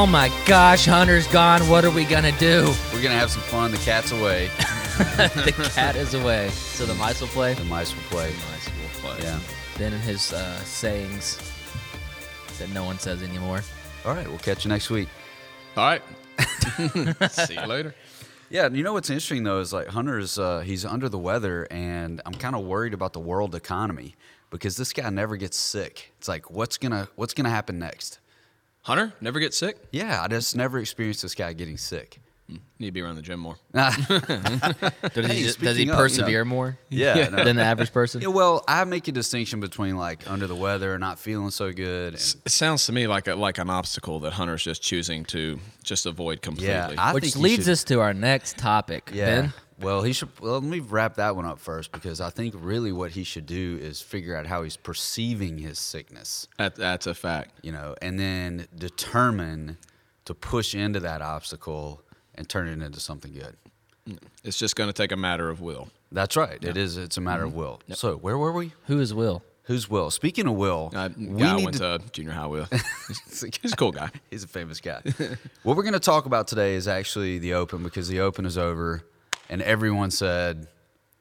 Oh my gosh, Hunter's gone. What are we gonna do? We're gonna have some fun. The cat's away. the cat is away. So the mice will play. The mice will play. Nice, we'll play. Yeah. Ben and his uh, sayings that no one says anymore. All right. We'll catch you next week. All right. See you later. Yeah, you know what's interesting though is like Hunter's uh, he's under the weather, and I'm kind of worried about the world economy because this guy never gets sick. It's like what's gonna what's gonna happen next? Hunter, never get sick. Yeah, I just never experienced this guy getting sick. Hmm, need to be around the gym more. Does Hey, he, does he speaking of, you know- persevere more Yeah, no. than the average person? Yeah, well, I make a distinction between like under the weather, not feeling so good. And, It sounds to me like a, like an obstacle that Hunter's just choosing to just avoid completely. yeah, I Which think he leads should- us to our next topic. Yeah. Ben, Well, he should. Well, let me wrap that one up first because I think really what he should do is figure out how he's perceiving his sickness, that, that's a fact. you know, and then determine to push into that obstacle and turn it into something good. It's just going to take a matter of will. That's right. It is. It's a matter of will. So where were we? who is Will? Who's Will? Speaking of Will, Uh, we guy I went to. to junior high Will, He's a cool guy. He's a famous guy. what we're going to talk about today is actually the Open because the Open is over, and everyone said,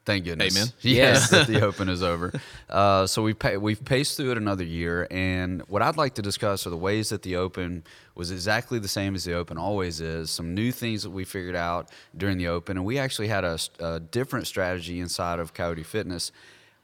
"Thank goodness." Amen. Yes, that the Open is over. Uh, so we've pa- we've paced through it another year, and what I'd like to discuss are the ways that the Open was exactly the same as the Open always is. Some new things that we figured out during the Open, and we actually had a, a different strategy inside of Coyote Fitness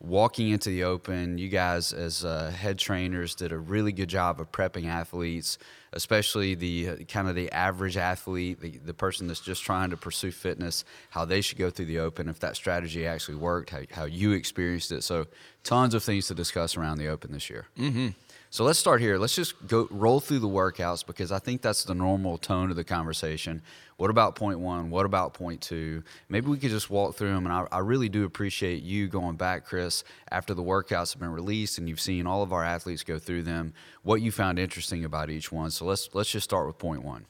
walking into the open, you guys as uh, head trainers did a really good job of prepping athletes, especially the uh, kind of the average athlete, the, the person that's just trying to pursue fitness, how they should go through the open, if that strategy actually worked, how, how you experienced it. So, tons of things to discuss around the open this year. Mm-hmm. So let's start here. Let's just go roll through the workouts because I think that's the normal tone of the conversation. What about point one? What about point two? Maybe we could just walk through them. And I, I really do appreciate you going back, Chris, after the workouts have been released and you've seen all of our athletes go through them. What you found interesting about each one. So let's let's just start with point one.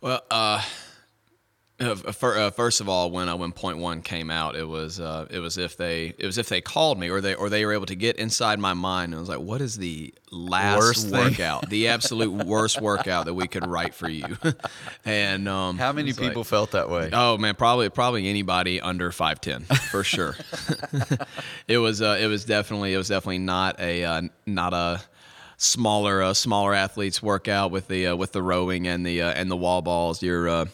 Well, uh, uh, fir- uh, first of all, when uh, when point one came out, it was uh, it was if they it was if they called me or they or they were able to get inside my mind. And I was like, what is the last Worst thing. workout, the absolute worst workout that we could write for you? and um, How many it's like- people felt that way? Oh man, probably probably anybody under five ten for sure. it was uh, it was definitely it was definitely not a uh, not a smaller uh, smaller athletes workout with the uh, with the rowing and the uh, and the wall balls. You're uh,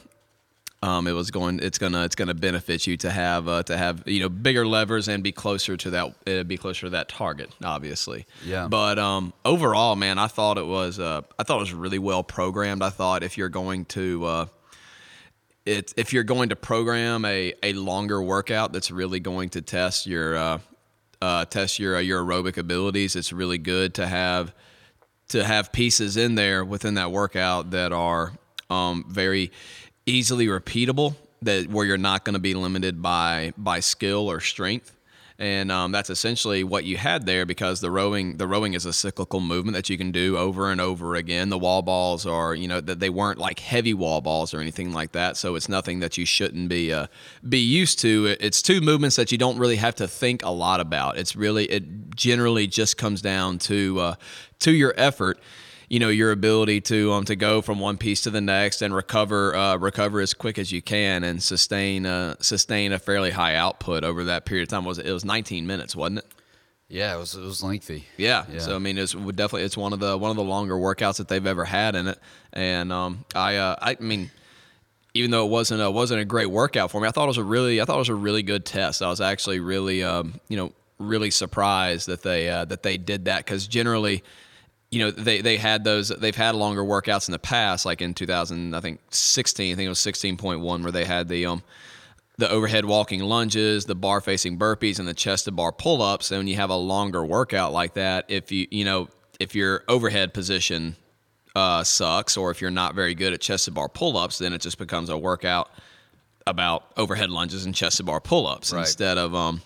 um, it was going it's gonna it's gonna benefit you to have uh, to have you know bigger levers and be closer to that uh, be closer to that target obviously Yeah. but um, overall man I thought it was uh, I thought it was really well programmed I thought if you're going to uh, it, if you're going to program a, a longer workout that's really going to test your uh, uh, test your uh, your aerobic abilities, it's really good to have to have pieces in there within that workout that are um, very easily repeatable. That where you're not going to be limited by by skill or strength. And um, that's essentially what you had there because the rowing the rowing is a cyclical movement that you can do over and over again. The wall balls are you know that they weren't like heavy wall balls or anything like that, so it's nothing that you shouldn't be uh, be used to. It's two movements that you don't really have to think a lot about. It's really it generally just comes down to uh, to your effort you know your ability to um to go from one piece to the next and recover uh, recover as quick as you can and sustain uh, sustain a fairly high output over that period of time. Was it, it was 19 minutes, wasn't it? Yeah, it was it was lengthy. Yeah. Yeah. So I mean, it's definitely it's one of the one of the longer workouts that they've ever had in it. And um, I uh, I mean, even though it wasn't a, wasn't a great workout for me, I thought it was a really I thought it was a really good test. I was actually really um, you know really surprised that they uh, that they did that because generally. You know they, they had those they've had longer workouts in the past like in 2000 I think 16 I think it was 16.1 where they had the um the overhead walking lunges, the bar facing burpees, and the chest to bar pull ups. And when you have a longer workout like that, if you you know if your overhead position uh, sucks, or if you're not very good at chest to bar pull ups, then it just becomes a workout about overhead lunges and chest to bar pull ups Right. instead of um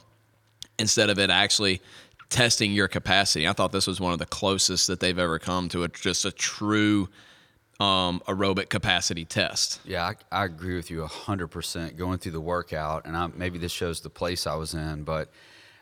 instead of it actually testing your capacity. I thought this was one of the closest that they've ever come to a just a true um, aerobic capacity test. Yeah, I, I agree with you hundred percent. Going through the workout, and I, maybe this shows the place I was in, but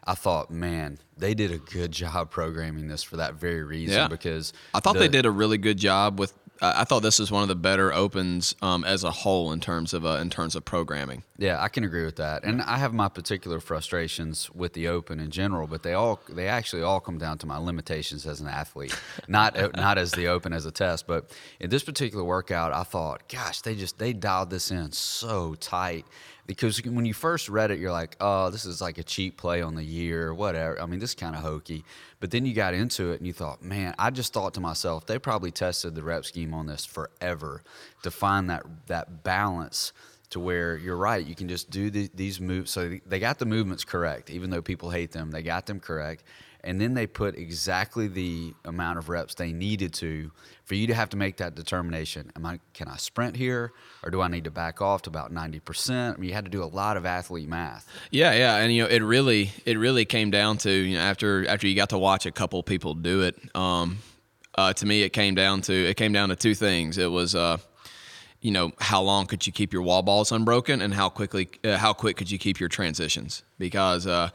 I thought, man, they did a good job programming this for that very reason. Yeah. Because I thought the- they did a really good job with I I thought this was one of the better opens um, as a whole in terms of uh, in terms of programming. Yeah, I can agree with that. And I have my particular frustrations with the Open in general, but they all they actually all come down to my limitations as an athlete, not uh, not as the Open as a test. But in this particular workout, I thought, gosh, they just they dialed this in so tight. Because when you first read it, you're like, oh, this is like a cheap play on the year, whatever. I mean, this is kind of hokey. But then you got into it and you thought, man, I just thought to myself, they probably tested the rep scheme on this forever to find that that balance to where you're right. You can just do the, these moves. So they got the movements correct, even though people hate them. They got them correct, and then they put exactly the amount of reps they needed to for you to have to make that determination. Am I can I sprint here, or do I need to back off to about ninety percent? I mean, you had to do a lot of athlete math. Yeah, yeah, and you know, it really, it really came down to you know after after you got to watch a couple people do it. Um, uh, to me, it came down to it came down to two things. It was uh, you know how long could you keep your wall balls unbroken and how quickly uh, how quick could you keep your transitions because uh,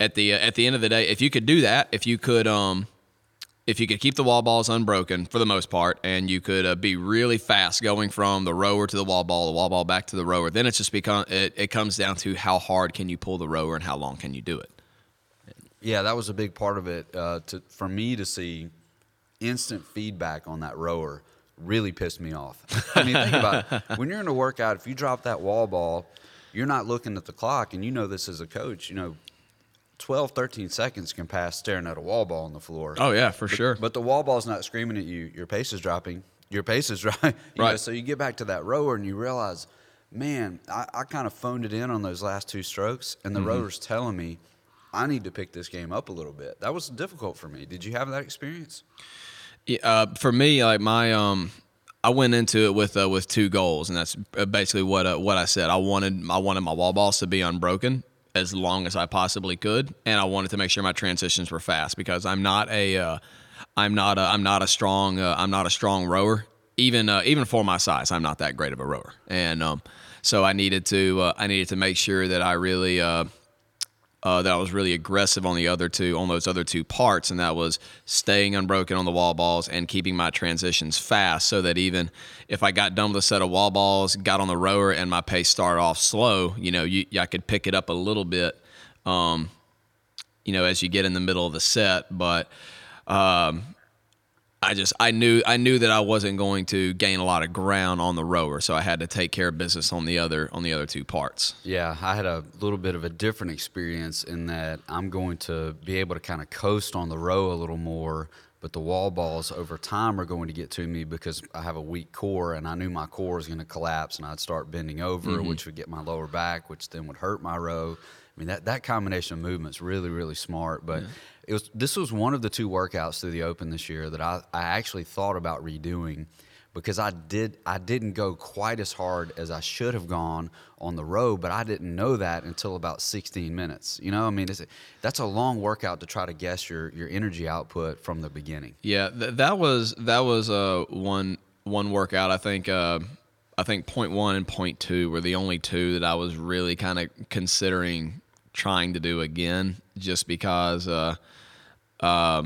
at the at the end of the day if you could do that if you could um if you could keep the wall balls unbroken for the most part and you could uh, be really fast going from the rower to the wall ball the wall ball back to the rower then it's just become it, it comes down to how hard can you pull the rower and how long can you do it Yeah, that was a big part of it. Uh, to for me to see instant feedback on that rower really pissed me off. I mean, think about it. When you're in a workout, if you drop that wall ball, you're not looking at the clock, and you know this as a coach. You know, 12, 13 seconds can pass staring at a wall ball on the floor. oh yeah for But- sure But the wall ball's not screaming at you. Your pace is dropping. Your pace is dropping. You know, Right. so you get back to that rower and you realize, man, I, I kind of phoned it in on those last two strokes, and the Mm-hmm. rower's telling me I need to pick this game up a little bit. That was difficult for me. Did you have that experience? Yeah, uh, for me, like my um, I went into it with uh, with two goals, and that's uh, basically what uh, what I said. I wanted I wanted my wall balls to be unbroken as long as I possibly could, and I wanted to make sure my transitions were fast because I'm not a uh, I'm not a, I'm not a strong uh, I'm not a strong rower. Even uh, even for my size, I'm not that great of a rower, and um, so I needed to uh, I needed to make sure that I really uh, that I was really aggressive on the other two, on those other two parts, and that was staying unbroken on the wall balls and keeping my transitions fast, so that even if I got done with a set of wall balls, got on the rower, and my pace started off slow, you know, you, I could pick it up a little bit, um, you know, as you get in the middle of the set, but. Um, I just I knew I knew that I wasn't going to gain a lot of ground on the rower, so I had to take care of business on the other on the other two parts. Yeah, I had a little bit of a different experience in that I'm going to be able to kind of coast on the row a little more, but the wall balls over time are going to get to me because I have a weak core and I knew my core was going to collapse and I'd start bending over, mm-hmm. which would get my lower back, which then would hurt my row. I mean that, that combination of movements really really smart, but it was this was one of the two workouts through the Open this year that I, I actually thought about redoing because I did I didn't go quite as hard as I should have gone on the road, but I didn't know that until about 16 minutes. You know, I mean, it's, that's a long workout to try to guess your your energy output from the beginning. Yeah, th- that was that was uh, one one workout. I think uh, I think point one and point two were the only two that I was really kind of considering trying to do again, just because uh, uh,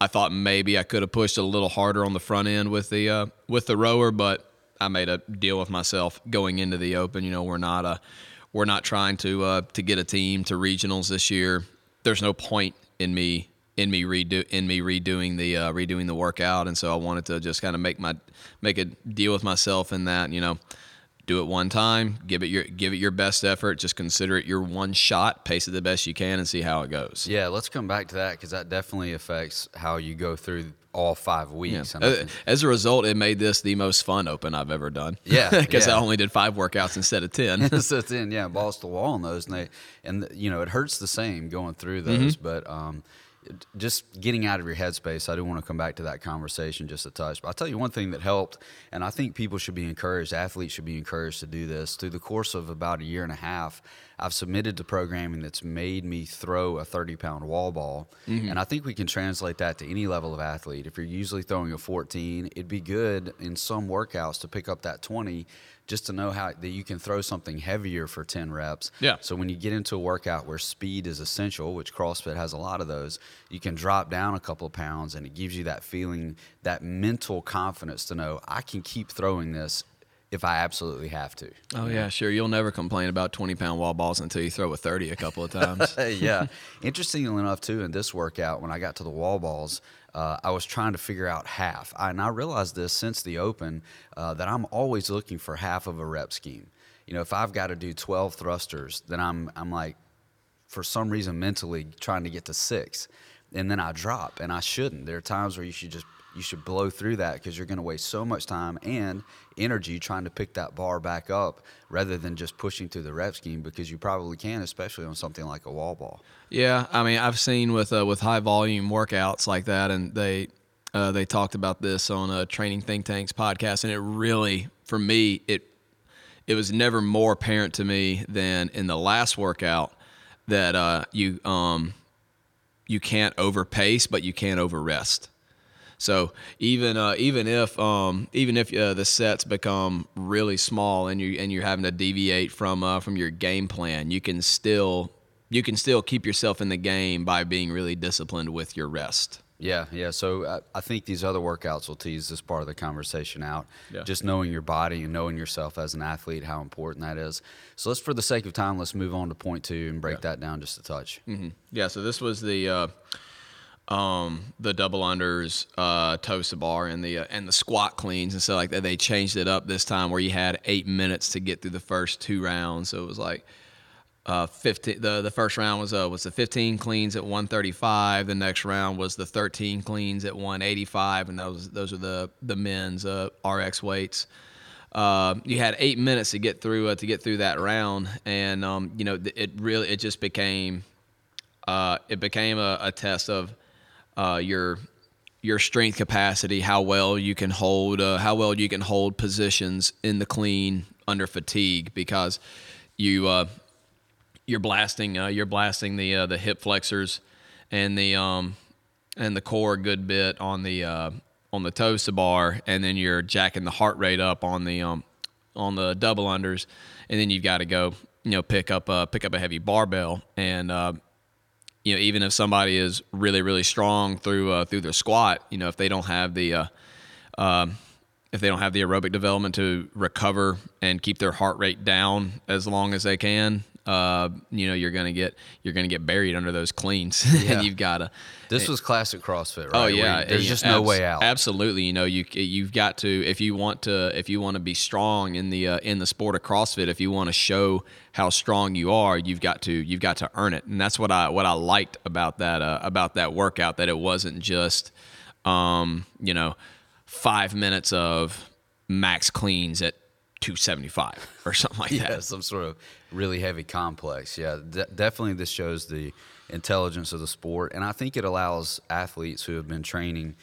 I thought maybe I could have pushed a little harder on the front end with the uh, with the rower, but I made a deal with myself going into the Open. You know, we're not a we're not trying to uh, to get a team to regionals this year. There's no point in me in me redo in me redoing the uh, redoing the workout, and so I wanted to just kind of make my make a deal with myself in that you know do it one time, give it your give it your best effort, just consider it your one shot, pace it the best you can, and see how it goes. Yeah, let's come back to that because that definitely affects how you go through all five weeks. And I Uh, As a result, it made this the most fun open I've ever done. Yeah, because yeah. I only did five workouts instead of ten. so it's in, yeah, balls to the wall on those, and they, and you know, it hurts the same going through Mm-hmm. those, but um, just getting out of your headspace. I do want to come back to that conversation just a touch, but I'll tell you one thing that helped, and I think people should be encouraged, athletes should be encouraged to do this. Through the course of about a year and a half, I've submitted to programming that's made me throw a 30 pound wall ball, mm-hmm. and I think we can translate that to any level of athlete. If you're usually throwing a 14, it'd be good in some workouts to pick up that 20 just to know how that you can throw something heavier for 10 reps. Yeah. So when you get into a workout where speed is essential, which CrossFit has a lot of those, you can drop down a couple of pounds, and it gives you that feeling, that mental confidence to know I can keep throwing this if I absolutely have to. Oh yeah, sure. You'll never complain about twenty pound wall balls until you throw a thirty a couple of times. yeah. Interestingly enough, too, in this workout, when I got to the wall balls, uh, I was trying to figure out half. I, and I realized this since the open uh, that I'm always looking for half of a rep scheme. You know, if I've got to do 12 thrusters, then I'm, I'm like, for some reason, mentally trying to get to six. And then I drop, and I shouldn't. There are times where you should just you should blow through that because you're going to waste so much time and energy trying to pick that bar back up rather than just pushing through the rep scheme because you probably can, especially on something like a wall ball. Yeah, I mean, I've seen with uh, with high volume workouts like that, and they uh, they talked about this on a Training Think Tanks podcast, and it really, for me, it it was never more apparent to me than in the last workout that uh, you um you can't overpace, but you can't overrest. So even uh, even if um, even if uh, the sets become really small and you and you're having to deviate from uh, from your game plan, you can still you can still keep yourself in the game by being really disciplined with your rest. Yeah, yeah. So I, I think these other workouts will tease this part of the conversation out. Yeah. Just knowing your body and knowing yourself as an athlete, how important that is. So let's, for the sake of time, let's move on to point two and break that down just a touch. Mm-hmm. Yeah. So this was the uh, um, the double unders, uh, toes to bar, and the uh, and the squat cleans and stuff like that. They changed it up this time where you had eight minutes to get through the first two rounds. So it was like uh, 15. The the first round was uh, was the 15 cleans at 135. The next round was the 13 cleans at 185, and those those are the the men's uh, RX weights. Uh, you had eight minutes to get through uh, to get through that round, and um, you know it really it just became uh, it became a, a test of uh, your your strength capacity, how well you can hold, uh, how well you can hold positions in the clean under fatigue, because you uh, you're blasting uh, you're blasting the uh, the hip flexors and the um and the core a good bit on the uh, on the toes to bar, and then you're jacking the heart rate up on the um on the double unders, and then you've got to go you know pick up uh, pick up a heavy barbell and uh, you know, even if somebody is really, really strong through uh, through their squat, you know, if they don't have the uh, um, if they don't have the aerobic development to recover and keep their heart rate down as long as they can, uh, you know, you're gonna get you're gonna get buried under those cleans, Yeah. and you've got to. This was classic CrossFit, right? Oh yeah, you- there's just no abs- way out. Absolutely, you know you you've got to if you want to if you want to be strong in the uh, in the sport of CrossFit, if you want to show how strong you are, you've got to you've got to earn it, and that's what I what I liked about that uh, about that workout that it wasn't just um, you know five minutes of max cleans at 275 or something like yeah, that. some sort of really heavy complex. Yeah, de- definitely this shows the intelligence of the sport, and I think it allows athletes who have been training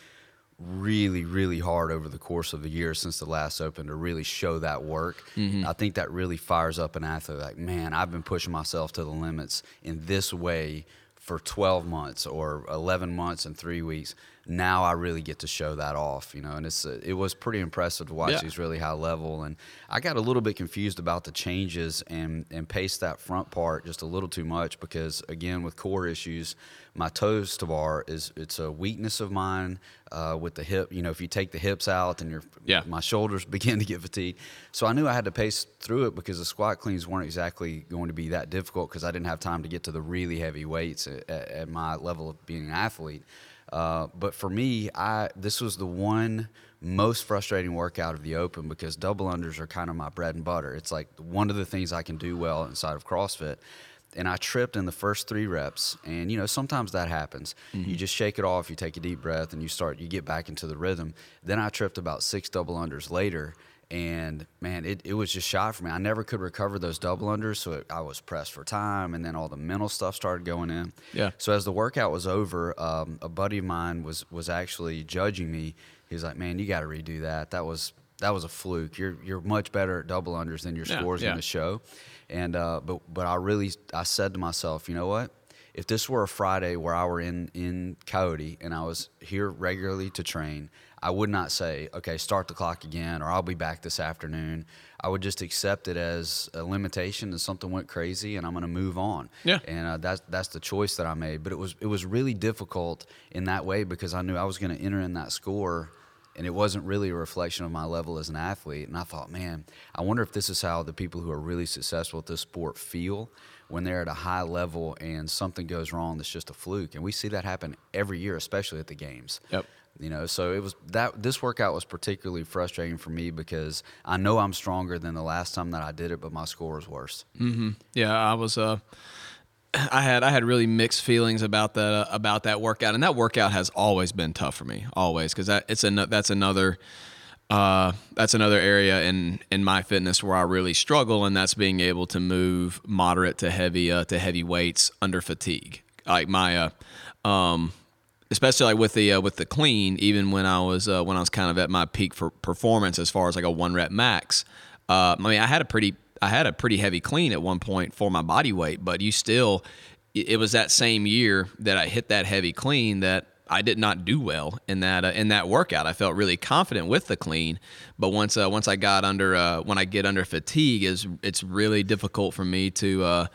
really, really hard over the course of a year since the last Open to really show that work. Mm-hmm. I think that really fires up an athlete. Like, man, I've been pushing myself to the limits in this way for 12 months or 11 months and three weeks. Now I really get to show that off, you know, and it's uh, it was pretty impressive to watch Yeah. these really high level. And I got a little bit confused about the changes and and paced that front part just a little too much because again with core issues, my toes to bar is it's a weakness of mine uh, with the hip. You know, if you take the hips out, then your Yeah. my shoulders begin to get fatigued. So I knew I had to pace through it because the squat cleans weren't exactly going to be that difficult because I didn't have time to get to the really heavy weights at, at my level of being an athlete. Uh, but for me, I this was the one most frustrating workout of the open because double unders are kind of my bread and butter. It's like one of the things I can do well inside of CrossFit. And I tripped in the first three reps, and you know sometimes that happens. You just shake it off, you take a deep breath, and you start. You get back into the rhythm. Then I tripped about six double unders later, and man, it, it was just shot for me. I never could recover those double unders, so it, I was pressed for time, and then all the mental stuff started going in. Yeah. So as the workout was over, um, a buddy of mine was was actually judging me. He was like, "Man, you got to redo that. That was that was a fluke. You're you're much better at double unders than your Yeah, scores yeah. in the show." And uh, but but I really I said to myself, you know what? If this were a Friday where I were in in Coyote and I was here regularly to train, I would not say, okay, start the clock again, or I'll be back this afternoon. I would just accept it as a limitation and something went crazy, and I'm going to move on. Yeah. And uh, that's that's the choice that I made. But it was it was really difficult in that way because I knew I was going to enter in that score, and it wasn't really a reflection of my level as an athlete. And I thought, man, I wonder if this is how the people who are really successful at this sport feel when they're at a high level and something goes wrong that's just a fluke. And we see that happen every year, especially at the games. Yep. You know, so it was that this workout was particularly frustrating for me because I know I'm stronger than the last time that I did it, but my score was worse. Yeah, I was. Uh, I had I had really mixed feelings about that uh, about that workout, and that workout has always been tough for me, always because that it's an, that's another uh, that's another area in in my fitness where I really struggle, and that's being able to move moderate to heavy uh, to heavy weights under fatigue. Like my uh, um, especially like with the uh, with the clean, even when I was uh, when I was kind of at my peak for performance as far as like a one rep max. Uh, I mean, I had a pretty I had a pretty heavy clean at one point for my body weight, but you still it was that same year that I hit that heavy clean that I did not do well in that uh, in that workout. I felt really confident with the clean, but once uh, once I got under uh, when I get under fatigue, is it's really difficult for me to uh,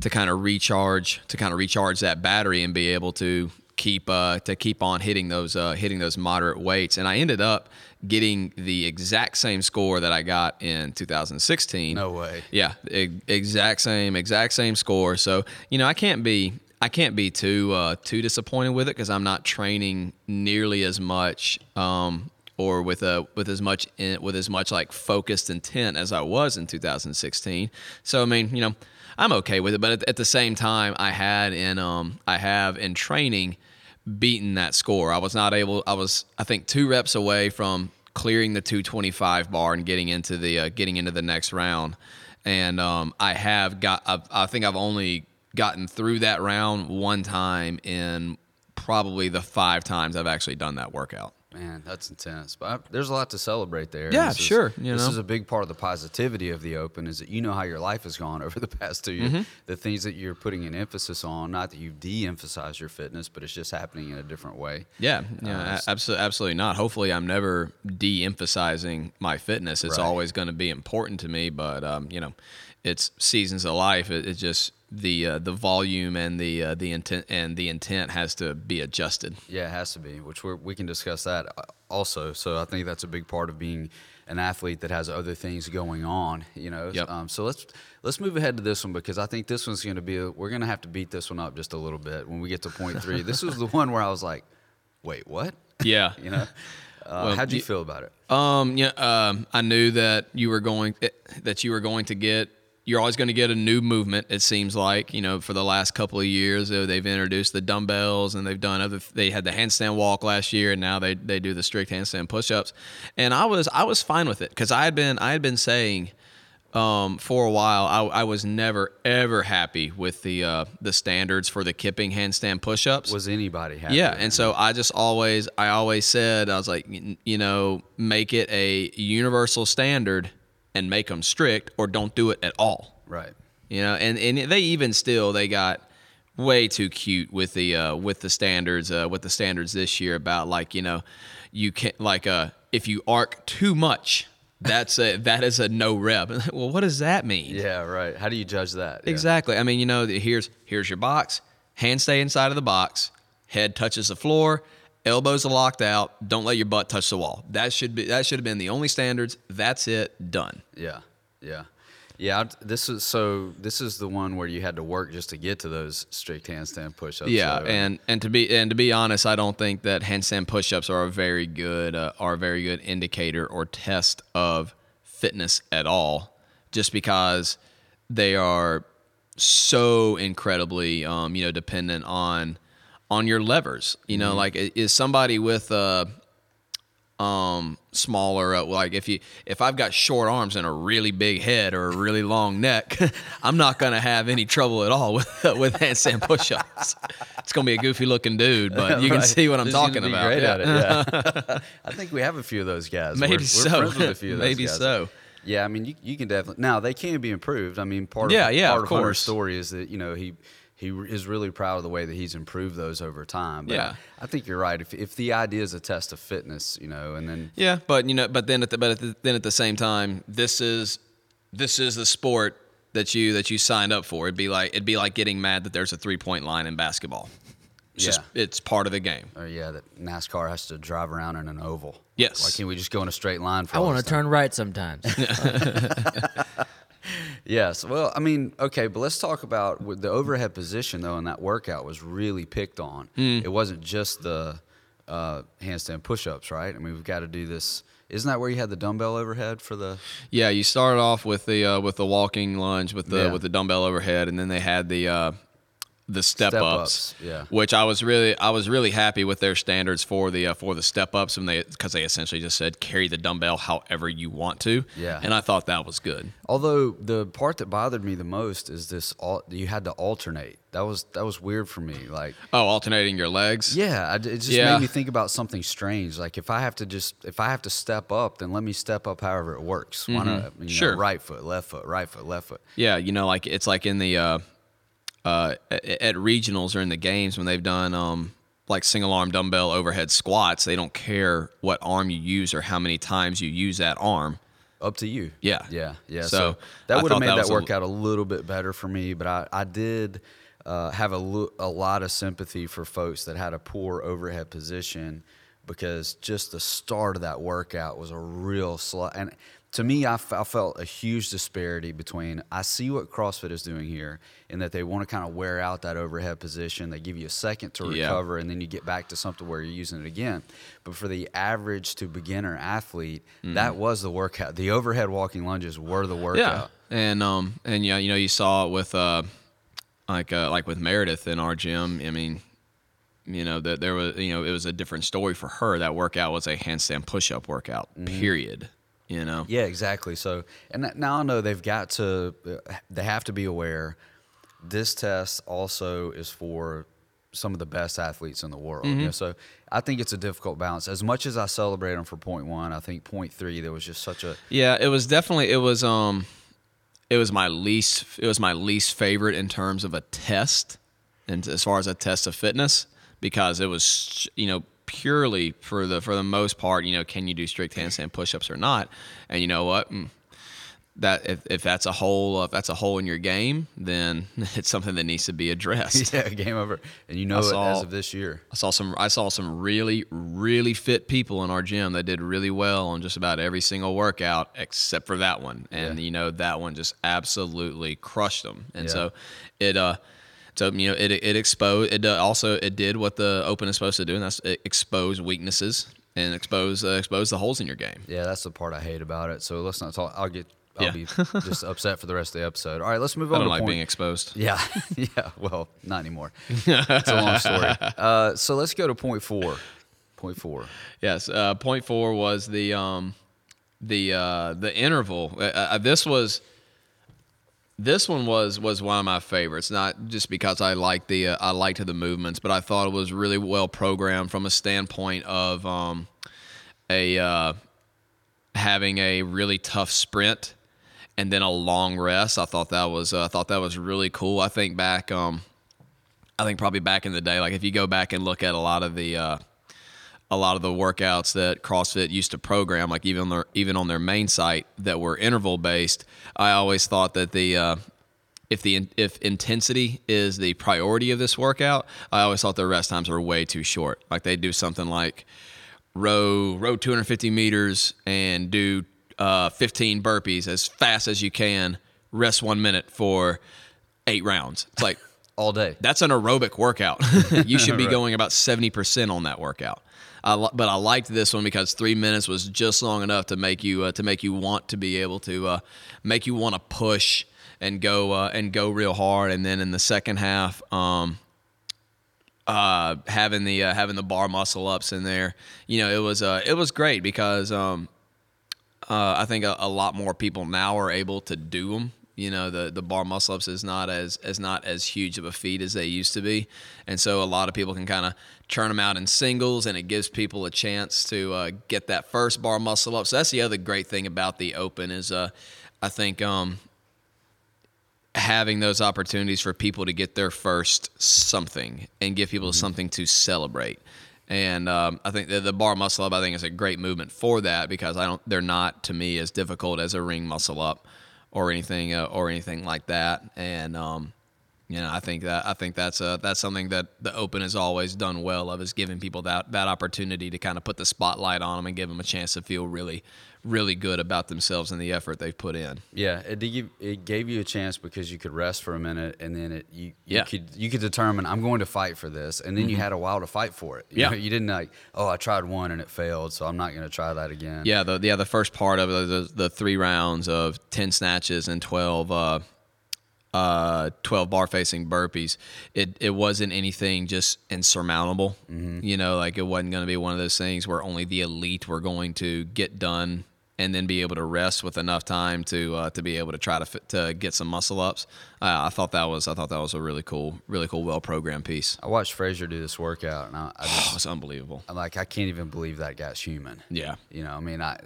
to kind of recharge to kind of recharge that battery and be able to keep uh, to keep on hitting those uh, hitting those moderate weights. And I ended up getting the exact same score that I got in 2016. No way. Yeah, e- exact same, exact same score. So you know, I can't be, I can't be too uh, too disappointed with it because I'm not training nearly as much, um, or with a with as much in, with as much like focused intent as I was in 2016. So I mean, you know, I'm okay with it. But at, at the same time, I had in um, I have in training beaten that score. I was not able. I was I think two reps away from clearing the 225 bar and getting into the uh, getting into the next round. And um, I have got. I've, I think I've only gotten through that round one time in probably the five times I've actually done that workout. Man, that's intense. But I, there's a lot to celebrate there. Yeah, This is- sure, you this know. is a big part of the positivity of the Open is that you know how your life has gone over the past two years. Mm-hmm. The things that you're putting an emphasis on, not that you've de-emphasized your fitness, but it's just happening in a different way. Yeah, yeah, Uh, absolutely, absolutely not. Hopefully, I'm never de-emphasizing my fitness. It's Right. always going to be important to me, but um, you know, it's seasons of life. It, it's just the uh, the volume and the uh, the intent and the intent has to be adjusted. Yeah, it has to be, which we're, we can discuss that uh, also. So I think that's a big part of being an athlete that has other things going on. You know. Yep. Um, so let's let's move ahead to this one because I think this one's going to be. A, we're going to have to beat this one up just a little bit when we get to point three. this was the one where I was like, "Wait, what?" Yeah. You know. Uh, Well, how'd you y- feel about it? Um, yeah, um, I knew that you were going eh, that you were going to get. You're always going to get a new movement. It seems like you know for the last couple of years they've introduced the dumbbells and they've done other. They had the handstand walk last year and now they they do the strict handstand push-ups. And I was I was fine with it because I had been I had been saying um, for a while I, I was never ever happy with the uh, the standards for the kipping handstand push-ups. Was anybody happy? Yeah, and so I just always, I always said, I was like, you know, make it a universal standard and make them strict, or don't do it at all. right. You know, and and they even still they got way too cute with the uh, with the standards uh, with the standards this year about like you know, you can't like uh if you arc too much, that's a that is a no rep. well, what does that mean? Yeah, right. How do you judge that? Yeah. Exactly. I mean, you know, here's here's your box. Hand stay inside of the box. Head touches the floor. Elbows are locked out. Don't let your butt touch the wall. That should be that should have been the only standards. That's it. Done. Yeah, yeah, yeah. This is so. This is the one where you had to work just to get to those strict handstand push-ups. Yeah, so- and and to be and to be honest, I don't think that handstand push-ups are a very good uh, are a very good indicator or test of fitness at all. Just because they are so incredibly um, you know dependent on on your levers. You know, like is somebody with a um smaller uh, like if you if I've got short arms and a really big head or a really long neck, I'm not going to have any trouble at all with with handstand push-ups. It's going to be a goofy looking dude, but you can Right. see what I'm Just talking about. Great Yeah. at it. Yeah. I think we have a few of those guys. Maybe we're, we're so. with a few of those Maybe guys. so. Yeah, I mean, you, you can definitely now they can be improved. I mean, part of Yeah, yeah, part of Hunter's story is that you know he he is really proud of the way that he's improved those over time. But Yeah. I, I think you're right. If if the idea is a test of fitness, you know, and then Yeah, but you know, but then at the but at the, then at the same time, this is this is the sport that you that you signed up for. It'd be like it'd be like getting mad that there's a three point line in basketball. It's just Yeah. it's part of the game. or yeah, that NASCAR has to drive around in an oval. Yes. Why can't we just go in a straight line for I want to turn right sometimes. Yes. Well, I mean, okay, but let's talk about the overhead position though. In that workout was really picked on. Hmm. It wasn't just the uh, handstand push-ups, right? I mean, we've got to do this. Isn't that where you had the dumbbell overhead for the? Yeah, you started off with the uh, with the walking lunge with the Yeah. with the dumbbell overhead, and then they had the uh, the step, Step ups. ups, yeah. Which I was really I was really happy with their standards for the uh, for the step ups, and they because they essentially just said carry the dumbbell however you want to. Yeah. and I thought that was good. Although the part that bothered me the most is this: al- you had to alternate. That was that was weird for me. Like, Oh, alternating your legs. yeah, I, it just Yeah. made me think about something strange. Like, if I have to just if I have to step up, then let me step up however it works. Why not? You know, Mm-hmm. Sure. right foot, left foot, right foot, left foot. Yeah, you know, like it's like in the uh, uh, at, at regionals or in the games when they've done um, like single arm dumbbell overhead squats. They don't care what arm you use or how many times you use that arm. Up to you. Yeah. Yeah. Yeah. So, So, that would have made that that, workout a, little bit better for me, but I, I did uh, have a, lo- a lot of sympathy for folks that had a poor overhead position because just the start of that workout was a real slow. And to me, I, f- I felt a huge disparity between I see what CrossFit is doing here in that they want to kind of wear out that overhead position. They give you a second to Yeah. recover, and then you get back to something where you're using it again. But for the average to beginner athlete, that was the workout. The overhead walking lunges were the workout. Yeah, and um, and yeah, you know, you saw it with uh, like uh, like with Meredith in our gym. I mean, you know that there was you know it was a different story for her. That workout was a handstand push up workout. Period. You know. Yeah, exactly. So, and now I know they've got to, they have to be aware. This test also is for some of the best athletes in the world. Mm-hmm. You know, so I think it's a difficult balance. As much as I celebrate them for point one, I think point three there was just such a Yeah, it was definitely it was um it was my least it was my least favorite in terms of a test and as far as a test of fitness because it was you know purely for the for the most part, you know, can you do strict handstand push-ups or not? And you know what? Mm, That if, if that's a hole if that's a hole in your game, then it's something that needs to be addressed. yeah game over, and you know it as saw- of this year. I saw some I saw some really really fit people in our gym that did really well on just about every single workout except for that one. And Yeah. you know that one just absolutely crushed them. And Yeah. so it uh so you know it it exposed it uh, also it did what the open is supposed to do and that's expose weaknesses and expose uh, expose the holes in your game. Yeah, that's the part I hate about it. So let's not talk. I'll get. I'll Yeah. be just upset for the rest of the episode. All right, let's move on. I don't like point. being exposed. Yeah, yeah. Well, not anymore. it's a long story. Uh, so let's go to point four. Point four. Yes, uh, point four was the um, the uh, the interval. Uh, uh, this was this one was was one of my favorites. Not just because I like the uh, I liked the movements, but I thought it was really well programmed from a standpoint of um, a uh, having a really tough sprint and then a long rest. I thought that was uh, I thought that was really cool. I think back um, I think probably back in the day, like if you go back and look at a lot of the uh, a lot of the workouts that CrossFit used to program, like even on their even on their main site that were interval based, I always thought that the uh, if the if intensity is the priority of this workout, I always thought the rest times were way too short. Like they do something like row row 250 meters and do uh, 15 burpees as fast as you can. Rest one minute for eight rounds. It's like All day. that's an aerobic workout. you should be going about 70% on that workout. I, but I liked this one because three minutes was just long enough to make you uh, to make you want to be able to uh, make you want to push and go uh, and go real hard. And then in the second half, um, uh, having the uh, having the bar muscle ups in there, you know, it was uh, it was great because um, uh, I think a, a lot more people now are able to do them. You know, the the bar muscle ups is not as as not as huge of a feat as they used to be, and so a lot of people can kind of churn them out in singles, and it gives people a chance to uh, get that first bar muscle up. So that's the other great thing about the open is, uh, I think um, having those opportunities for people to get their first something and give people Mm-hmm. something to celebrate. And um, I think the, the bar muscle up, I think, is a great movement for that because I don't. They're not to me as difficult as a ring muscle up or anything uh, or anything like that. And um, you know, I think that I think that's a that's something that the Open has always done well of is giving people that that opportunity to kind of put the spotlight on them and give them a chance to feel really, really good about themselves and the effort they've put in. Yeah, it did give, it gave you a chance because you could rest for a minute, and then it you, you could you could determine I'm going to fight for this, and then you had a while to fight for it. You Yeah. know, you didn't like oh I tried one and it failed, so I'm not going to try that again. Yeah, the yeah the first part of it, the, the three rounds of ten snatches and twelve uh, uh, twelve bar facing burpees. It it wasn't anything just insurmountable. You know, like it wasn't going to be one of those things where only the elite were going to get done and then be able to rest with enough time to uh, to be able to try to fit, to get some muscle ups. Uh, I thought that was I thought that was a really cool, really cool, well programmed piece. I watched Fraser do this workout, and I, I Oh, just it's unbelievable. I'm like I can't even believe that guy's human. Yeah. You know, I mean, I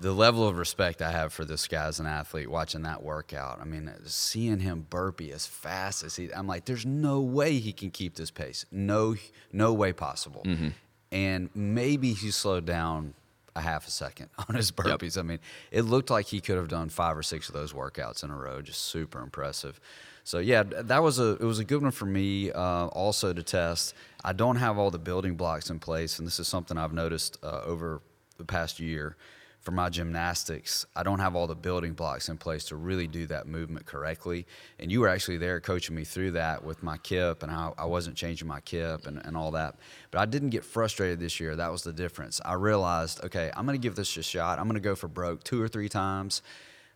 the level of respect I have for this guy as an athlete watching that workout. I mean, seeing him burpee as fast as he, I'm like, there's no way he can keep this pace. No, no way possible. Mm-hmm. And maybe he slowed down a half a second on his burpees. I mean, it looked like he could have done five or six of those workouts in a row. Just super impressive. So yeah, that was a it was a good one for me. Uh, also to test, I don't have all the building blocks in place, and this is something I've noticed uh, over the past year for my gymnastics. I don't have all the building blocks in place to really do that movement correctly. And you were actually there coaching me through that with my kip and how I wasn't changing my kip and, and all that. But I didn't get frustrated this year. That was the difference. I realized, okay, I'm going to give this a shot. I'm going to go for broke two or three times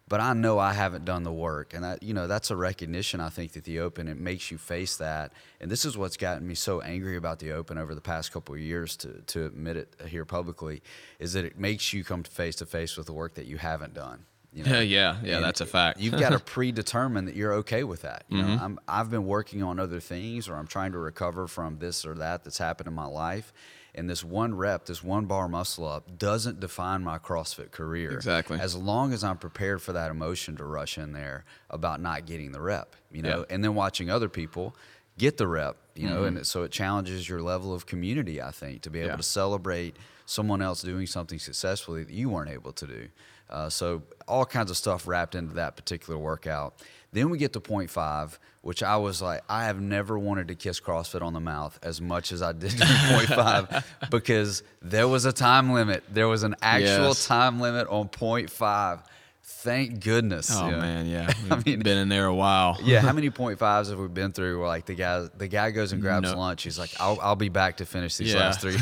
but I know I haven't done the work, and that you know that's a recognition. I think that the Open it makes you face that, and this is what's gotten me so angry about the Open over the past couple of years. To to admit it here publicly, is that it makes you come face to face with the work that you haven't done. You Yeah, yeah, yeah. And That's a fact. You've got to predetermine that you're okay with that. You Mm-hmm. know, I'm, I've been working on other things, or I'm trying to recover from this or that that's happened in my life. And this one rep, this one bar muscle up, doesn't define my CrossFit career. Exactly. As long as I'm prepared for that emotion to rush in there about not getting the rep, you know, Yeah. and then watching other people get the rep, you know, and so it challenges your level of community, I think, to be able Yeah. to celebrate someone else doing something successfully that you weren't able to do. Uh, so all kinds of stuff wrapped into that particular workout. Then we get to point five, which I was like, I have never wanted to kiss CrossFit on the mouth as much as I did during point five because there was a time limit. There was an actual Yes. time limit on point five. Thank goodness. Oh man, yeah. I mean- been in there a while. Yeah, how many point fives have we been through? Where like the guy, the guy goes and grabs No. lunch. He's like, "I'll, I'll be back to finish these Yeah. last three,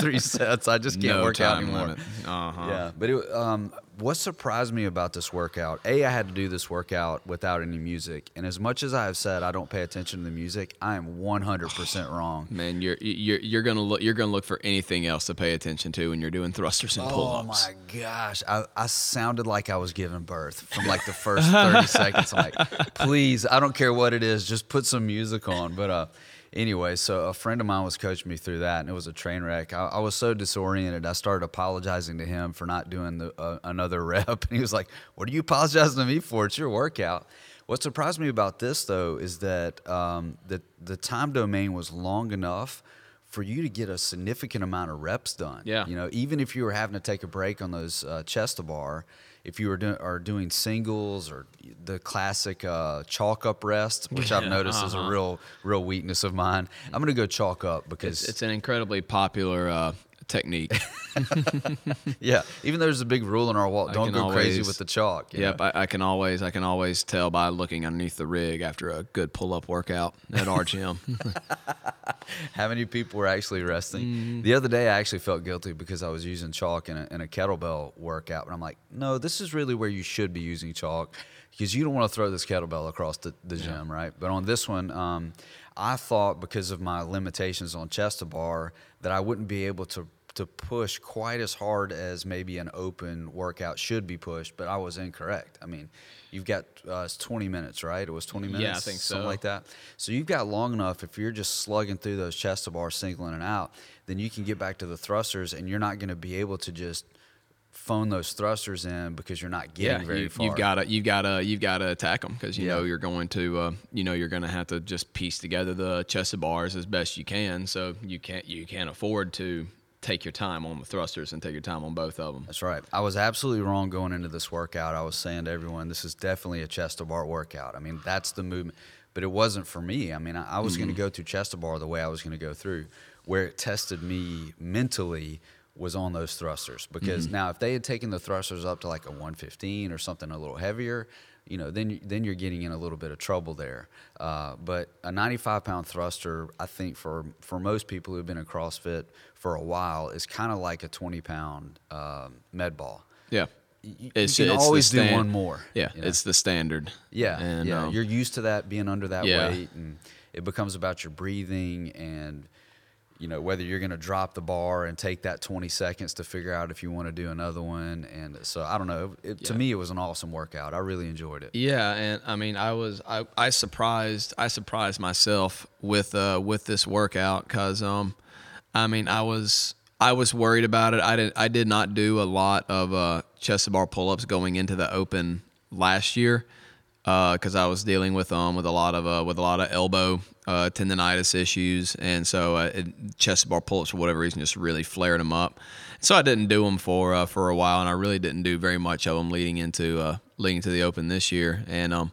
three sets. I just can't no work out anymore." Uh-huh. Yeah, but it, um, what surprised me about this workout, a, I had to do this workout without any music, and as much as I have said I don't pay attention to the music, I am 100% wrong. Man, you're you're you're gonna look you're gonna look for anything else to pay attention to when you're doing thrusters and Oh pull-ups. Oh my gosh, I, I sounded like I was giving birth from like the first 30 seconds. I'm like, please, I don't care what it is, just put some music on. But uh, anyway, so a friend of mine was coaching me through that, and it was a train wreck. I, I was so disoriented, I started apologizing to him for not doing the, uh, another rep, and he was like, "What are you apologizing to me for? It's your workout." What surprised me about this though is that um, the the time domain was long enough for you to get a significant amount of reps done. Yeah. You know, even if you were having to take a break on those uh, chest to bar, if you doing are doing singles or the classic uh, chalk up rest, which I've noticed is a uh-huh. real real weakness of mine. I'm gonna go chalk up because It's, it's an incredibly popular uh, technique. yeah, even though there's a big rule in our wall, I don't can go crazy with the chalk. yep. I, I can always I can always tell by looking underneath the rig after a good pull-up workout at our gym. How many people were actually resting? Mm-hmm. The other day, I actually felt guilty because I was using chalk in a, in a kettlebell workout. And I'm like, no, this is really where you should be using chalk because you don't want to throw this kettlebell across the, the gym, right? But on this one, um, I thought because of my limitations on chest to bar that I wouldn't be able to to push quite as hard as maybe an open workout should be pushed, but I was incorrect. I mean, you've got uh, it's 20 minutes, right? It was 20 minutes, Yeah, I think something so. like that. So you've got long enough. If you're just slugging through those chest to bar, singling it out, then you can get back to the thrusters, and you're not going to be able to just phone those thrusters in because you're not getting very you, far. You've got to you've got to you've got to attack them because you Yeah. know you're going to uh, you know you're going to have to just piece together the chest of bars as best you can. So you can't you can't afford to take your time on the thrusters and take your time on both of them. That's right. I was absolutely wrong going into this workout. I was saying to everyone, this is definitely a chest to bar workout. I mean, that's the movement, but it wasn't for me. I mean, I, I was going to go through chest to bar the way I was going to go through. Where it tested me mentally was on those thrusters because now if they had taken the thrusters up to like a 115 or something a little heavier, you know, then then you're getting in a little bit of trouble there. Uh, but a 95 pound thruster, I think for for most people who've been in CrossFit for a while, is kind of like a 20 pound um, med ball. Yeah, Y- y- It's- you can it's the always do one more. yeah, you know? it's the standard. yeah, and yeah. um, you're used to that being under that Yeah. weight, and it becomes about your breathing and you know whether you're going to drop the bar and take that 20 seconds to figure out if you want to do another one. And so I don't know. It, To me, it was an awesome workout. I really enjoyed it. Yeah, and I mean, I was I, I surprised I surprised myself with uh with this workout because um, I mean I was I was worried about it. I did I did not do a lot of uh chest to bar pull ups going into the open last year because I was dealing with um with a lot of uh with a lot of elbow uh, tendonitis issues, and so uh, it, chest bar pull ups for whatever reason just really flared them up. So I didn't do them for uh, for a while, and I really didn't do very much of them leading into uh, leading to the Open this year. And um,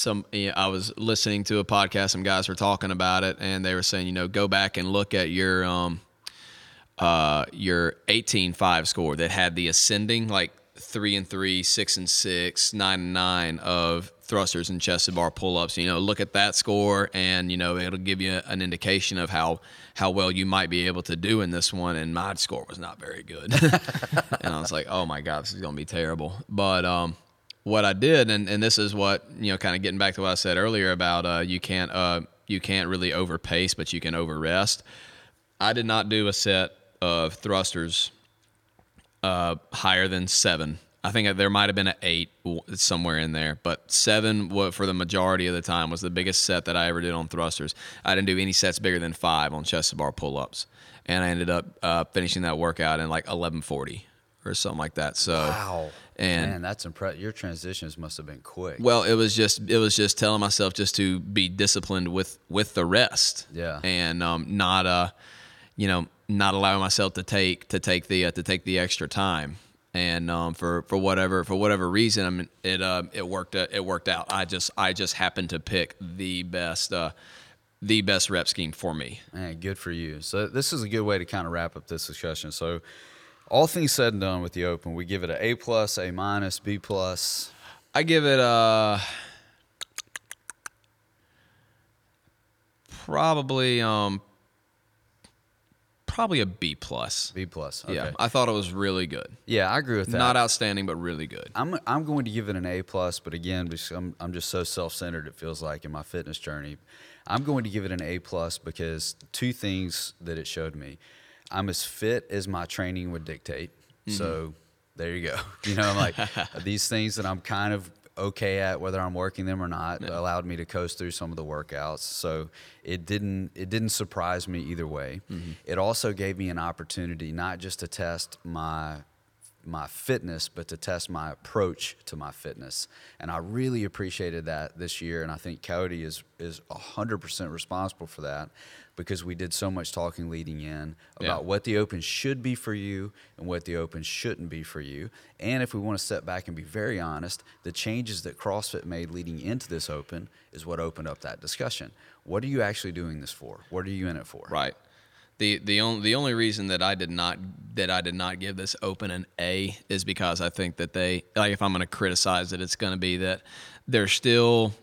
some yeah, I was listening to a podcast, some guys were talking about it, and they were saying, you know, go back and look at your um, uh, your 18-5 score that had the ascending like three and three, six and six, nine and nine of thrusters and chest to bar pull ups. You know, look at that score, and you know it'll give you an indication of how how well you might be able to do in this one. And my score was not very good, and I was like, oh my god, this is gonna be terrible. But um, what I did, and, and this is what you know, kind of getting back to what I said earlier about uh, you can't uh, you can't really overpace, but you can over rest. I did not do a set of thrusters uh, higher than seven. I think there might have been an eight somewhere in there, but seven for the majority of the time was the biggest set that I ever did on thrusters. I didn't do any sets bigger than five on chest to bar pull ups, and I ended up uh, finishing that workout in like eleven forty or something like that. So Wow. And- man, that's impressive. Your transitions must have been quick. well, it was just it was just telling myself just to be disciplined with with the rest. Yeah. And um, not uh, you know, not allowing myself to take to take the uh, to take the extra time. And um, for for whatever for whatever reason, I mean, it uh, it worked uh, it worked out. I just I just happened to pick the best uh, the best rep scheme for me. Man, good for you. So this is a good way to kind of wrap up this discussion. So all things said and done with the open, we give it a A plus, A minus, B plus. I give it a probably um probably a B plus. B plus. Okay. Yeah, I thought it was really good. Yeah, I agree with that. Not outstanding, but really good. I'm I'm going to give it an A plus, but again, I'm I'm just so self centered. It feels like in my fitness journey, I'm going to give it an A plus because two things that it showed me. I'm as fit as my training would dictate. Mm-hmm. So there you go. You know, I'm like these things that I'm kind of okay at, whether I'm working them or not, allowed me to coast through some of the workouts. So it didn't it didn't surprise me either way. Mm-hmm. It also gave me an opportunity not just to test my my fitness, but to test my approach to my fitness. And I really appreciated that this year. And I think Coyote is is hundred percent responsible for that because we did so much talking leading in about Yeah. what the open should be for you and what the open shouldn't be for you. And if we want to step back and be very honest, the changes that CrossFit made leading into this open is what opened up that discussion. What are you actually doing this for? What are you in it for? Right. The the only the only reason that I did not that I did not give this open an A is because I think that they like if I'm going to criticize it, it's going to be that they're still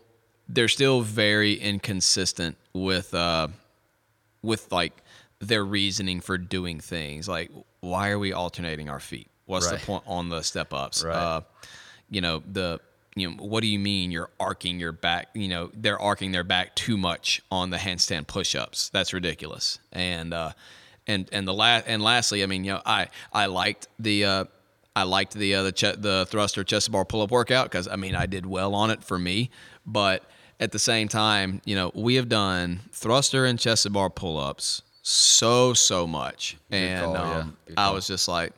they're still very inconsistent with uh with like their reasoning for doing things. Like why are we alternating our feet? What's Right. the point on the step ups? Right. Uh, you know the you know what do you mean you're arcing your back you know they're arcing their back too much on the handstand push-ups that's ridiculous and uh and and the last and lastly i mean you know i i liked the uh I liked the uh, the, ch- the thruster chest bar pull up workout because I mean I did well on it for me, but at the same time, you know we have done thruster and chest bar pull ups so so much, and call, um, Good I was just like,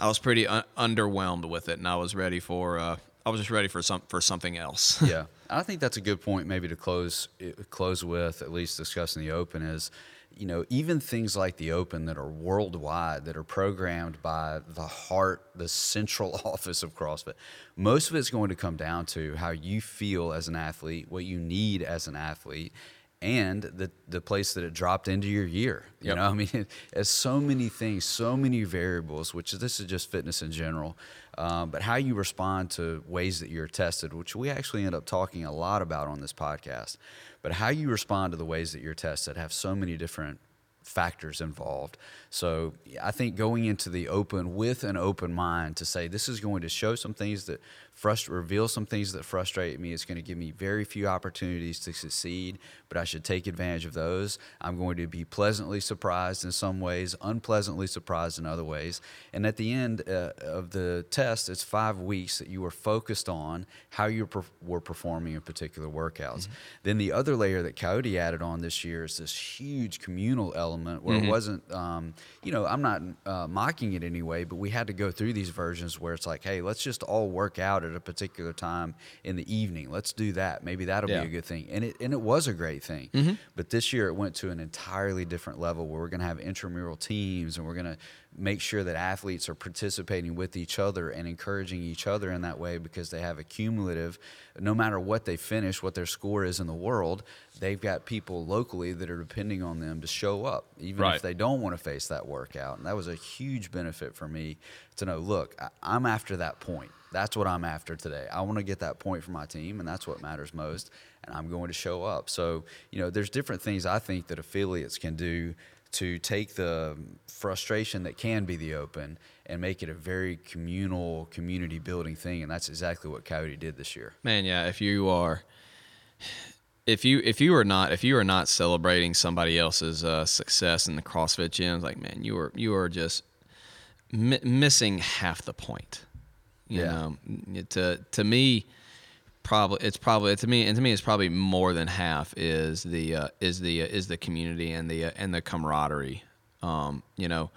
I was pretty un- underwhelmed with it, and I was ready for uh, I was just ready for some for something else. yeah, I think that's a good point. Maybe to close close with at least discussing the Open is, you know, even things like the Open that are worldwide that are programmed by the heart, the central office of CrossFit. Most of it's going to come down to how you feel as an athlete, what you need as an athlete, and the the place that it dropped into your year. You Yep. know, I mean, it's so many things, so many variables. Which this is just fitness in general, um, but how you respond to ways that you're tested, which we actually end up talking a lot about on this podcast. But how you respond to the ways that you're tested have so many different factors involved. So I think going into the open with an open mind to say this is going to show some things that frust- reveal some things that frustrate me. It's going to give me very few opportunities to succeed, but I should take advantage of those. I'm going to be pleasantly surprised in some ways, unpleasantly surprised in other ways. And at the end uh, of the test, it's five weeks that you were focused on how you per- were performing in particular workouts. Then the other layer that Coyote added on this year is this huge communal element where it wasn't, um, you know, I'm not uh, mocking it anyway, but we had to go through these versions where it's like, hey, let's just all work out at a particular time in the evening. Let's do that. Maybe that'll Yeah. be a good thing. And it and it was a great thing. Mm-hmm. But this year it went to an entirely different level where we're going to have intramural teams and we're going to make sure that athletes are participating with each other and encouraging each other in that way because they have a cumulative no matter what they finish what their score is in the world they've got people locally that are depending on them to show up even Right. if they don't want to face that workout and that was a huge benefit for me to know look i'm after that point that's what i'm after today. I want to get that point for my team and that's what matters most and i'm going to show up. So you know there's different things i think that affiliates can do to take the frustration that can be the open and make it a very communal community building thing and that's exactly what coyote did this year. Man, yeah, if you are if you if you are not if you are not celebrating somebody else's uh, success in the CrossFit gyms, like man, you are you are just mi- missing half the point. You Yeah. know, to to me, probably it's probably to me and to me it's probably more than half is the uh, is the uh, is the community and the uh, and the camaraderie. Um, you know,